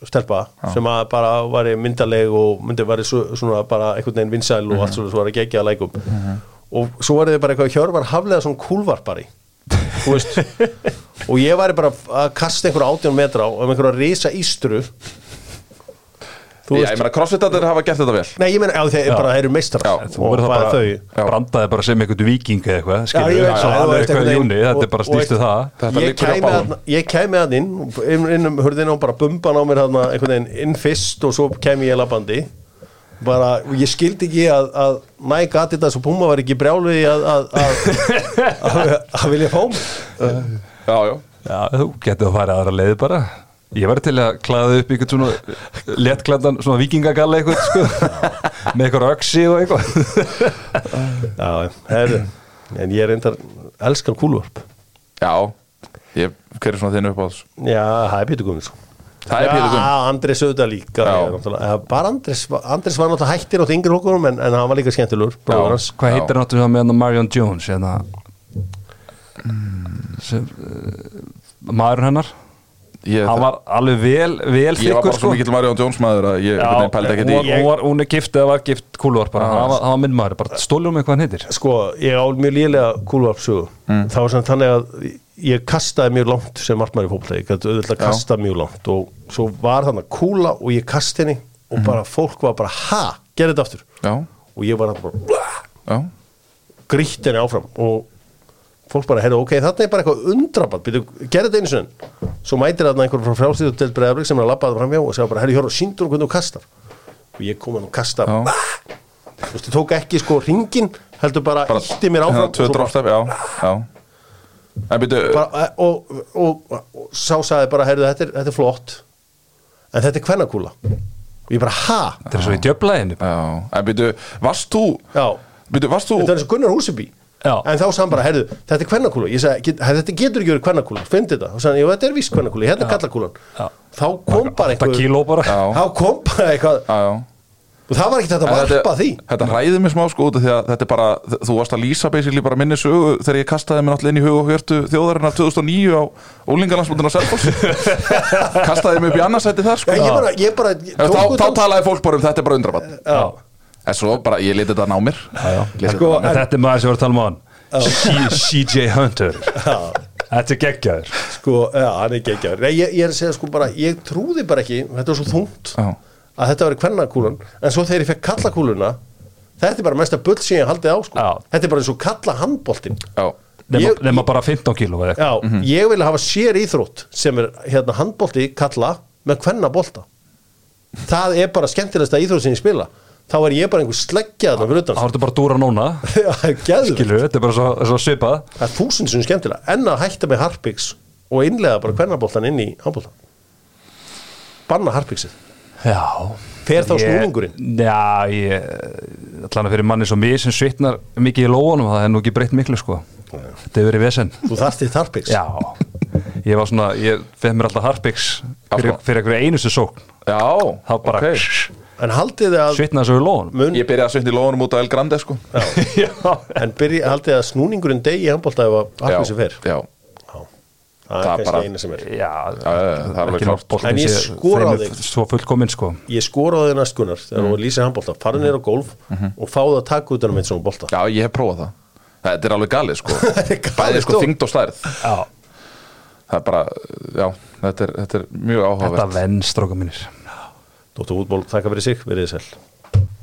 stelpa sem að bara var myndaleg og myndi var svona bara einhvern veginn vinsæl og allt svona svo var að geggja að lækum og svo var þið bara eitthvað hjörvar haflega svona kúlvarpari og ég væri bara að kasta einhverja átján metra á um einhverja risa ístru Já, veist ég meina crossfitatir hafa gert þetta vel. Nei, ég meina, já, þeir bara eru meistrar Já, Þú verður það bara þau? Brandaði bara sem einhvern viking eða eitthvað, Já, skilur ég svo er veist, eitthvað veginn- júni, þetta er bara eitt- það. Þetta ég ég kæmi að inn inn, inn um hurðin og bara bumban á mér þarna, einhvern veginn inn fyrst og svo kæmi ég labandi. Bara, ég skildi ekki að, að Nike Adidas og Puma var ekki brjálu í að að, að, að, að vilja fá Já, já. Já, þú getur að fara aðra leiði bara Ég væri til að klæða upp einhvern svona léttklæðan, svona vikingagalla eitthvað sko, með eitthvað öksi og eitthvað. Já, herru en ég er reyndar elskan kúlvarp Já, ég, hver er svona þinn upp á þessu? Já, það er Pítur Guðmundsson. Það er Pétur Gunn Já, Andres auðvitað líka ég, eða Bara Andres, Andres var náttúrulega hættir átt yngri hókunum en, en hann var líka skemmtilegur. Hvað heitir náttúrulega með hann Marion Jones hérna? Sem, uh, maður hennar hann var alveg vel, vel ég var þykkur bara svo mikill Marjón Jones maður að ég pældi ekkert hún, í hún, var, hún er gift eða var gift kúluvarpar Já. hann var, hann var minn maður, bara stólum með hvað hann heitir. Sko, ég á mjög lélega kúluvarpsögu Mm. Það var samt þannig að ég kastaði mjög langt sem í fótbolta. Ég gæti auðvitað að kasta mjög langt og svo var þannig kúla og ég kasti henni og bara fólk var bara, ha, gerði þetta aftur. Já, og ég var bara, blah, já, grýtt henni áfram og fólk bara, heyrðu, ok, þarna er bara eitthvað undraband byrju, gerði þetta einu sinni svo mætir þarna einhver frá frjálstíðu til Breiðablik sem er að labbaði framjá og segja bara, heyrðu, hjóra, síndur hvernig þú kastar. Og ég kom hann og kasta þú veist, ég tók ekki sko ringin heldur bara, bara ítti mér áfram hérna, og, drófstef, já, já. Byrju, bara, eh, og, og, og, og sá sagði bara, heyrðu, þetta þetta er flott. En þetta er kvennakúla. Og ég bara, ha? þetta er svo í djöflæðinu já. En byrju, varst þú Já, Byrju, varst þú þetta er eins og Gunnar Húseby Já. en þá sagði hann bara, heyrðu, þetta er kvennakúla ég sagði, get, þetta getur ekki verið kvennakúla, finnst þetta. Og sagði, jú, þetta er víst kvennakúla, hérna er kallakúlan þá kom bara 8 eitthvað þá kom bara eitthvað og það var ekki þetta að varpa því. Þetta hræði mig smá sko út af því að þetta er bara Þú varst að lýsa basically bara minni sögu Þegar ég kastaði mér náttúrulega inn í hug og hjörtu þjóðarinnar 2009 á Ólingarlandsbúndin á Selfoss. Kastaði mig upp í annarsæti þar sko. Já, ég bara, ég bara ég Þá, þá talaði fólk bara um þetta er bara undrabann Já. En svo bara, ég leti þetta ná mér. Sko. En þetta er maður sem var að tala um hann. CJ Hunter. Þetta er geggjaður. Sko, já, hann er ekki ekki ég, ég er að segja sko bara, ég trúði bara ekki þetta var svo þungt Já. að þetta var kvennakúlan. En svo þegar ég fekk kallakúluna þetta er bara mesta bull sem ég haldið á sko. Já. þetta er bara eins og kalla handboltin Já, Nefna, bara 15 kíló eða eitthvað. Já, ég vil hafa sér íþrótt sem er hérna handbolti kalla með kvennabolta. Það er bara skemmtilegsta íþrótt sem ég spila þá er ég bara einhver sleggjaðan fyrir Þá er þetta bara dúra núna. Já, geðveikt. Skilu, þetta er bara svo, svo svipað. Það er þúsund sem skemmtilega. En að hætta með harpiks og innlega bara kvennaboltan inn í handbolta banna harpiksið. Já. Fer þá snúningurinn? Já, ég Allan að fyrir manni svo mig sem svitnar mikið í lóanum það er nú ekki breytt miklu sko. Þetta hefur verið vesen. Þú þarft þitt harpiks. Já. Ég var svona, ég fekk mér alltaf harpiks fyrir, fyrir einhverju einustu sókn. Já þá bara ok. En haldið þið að svitnaði svo í lóanum mun, Ég byrjaði að svitna í lóðunum út á El Grande sko. Já. En byrja, haldið þið að snúningurinn degi í handbolta ef að harpiksin fer Já, það er kannski bara- eina sem er. Já, já, það er alveg boltinn En ég sé skora á þig. Svo fullkominn sko. Ég skoraði þið næst gunnar þegar þú lýsir handbolta. Farið neyra á golf og fáðu að taka út um einn svona bolta. Já, ég hef prófað það. Þetta er alveg galið sko. Er galið, Bæði sko sko. þyngd og stærð. Já. Það er bara, já, þetta er, þetta er mjög áhugavert. Þetta venn stróka mínir Dóttur útból, þakka fyrir sig, verið þið sæl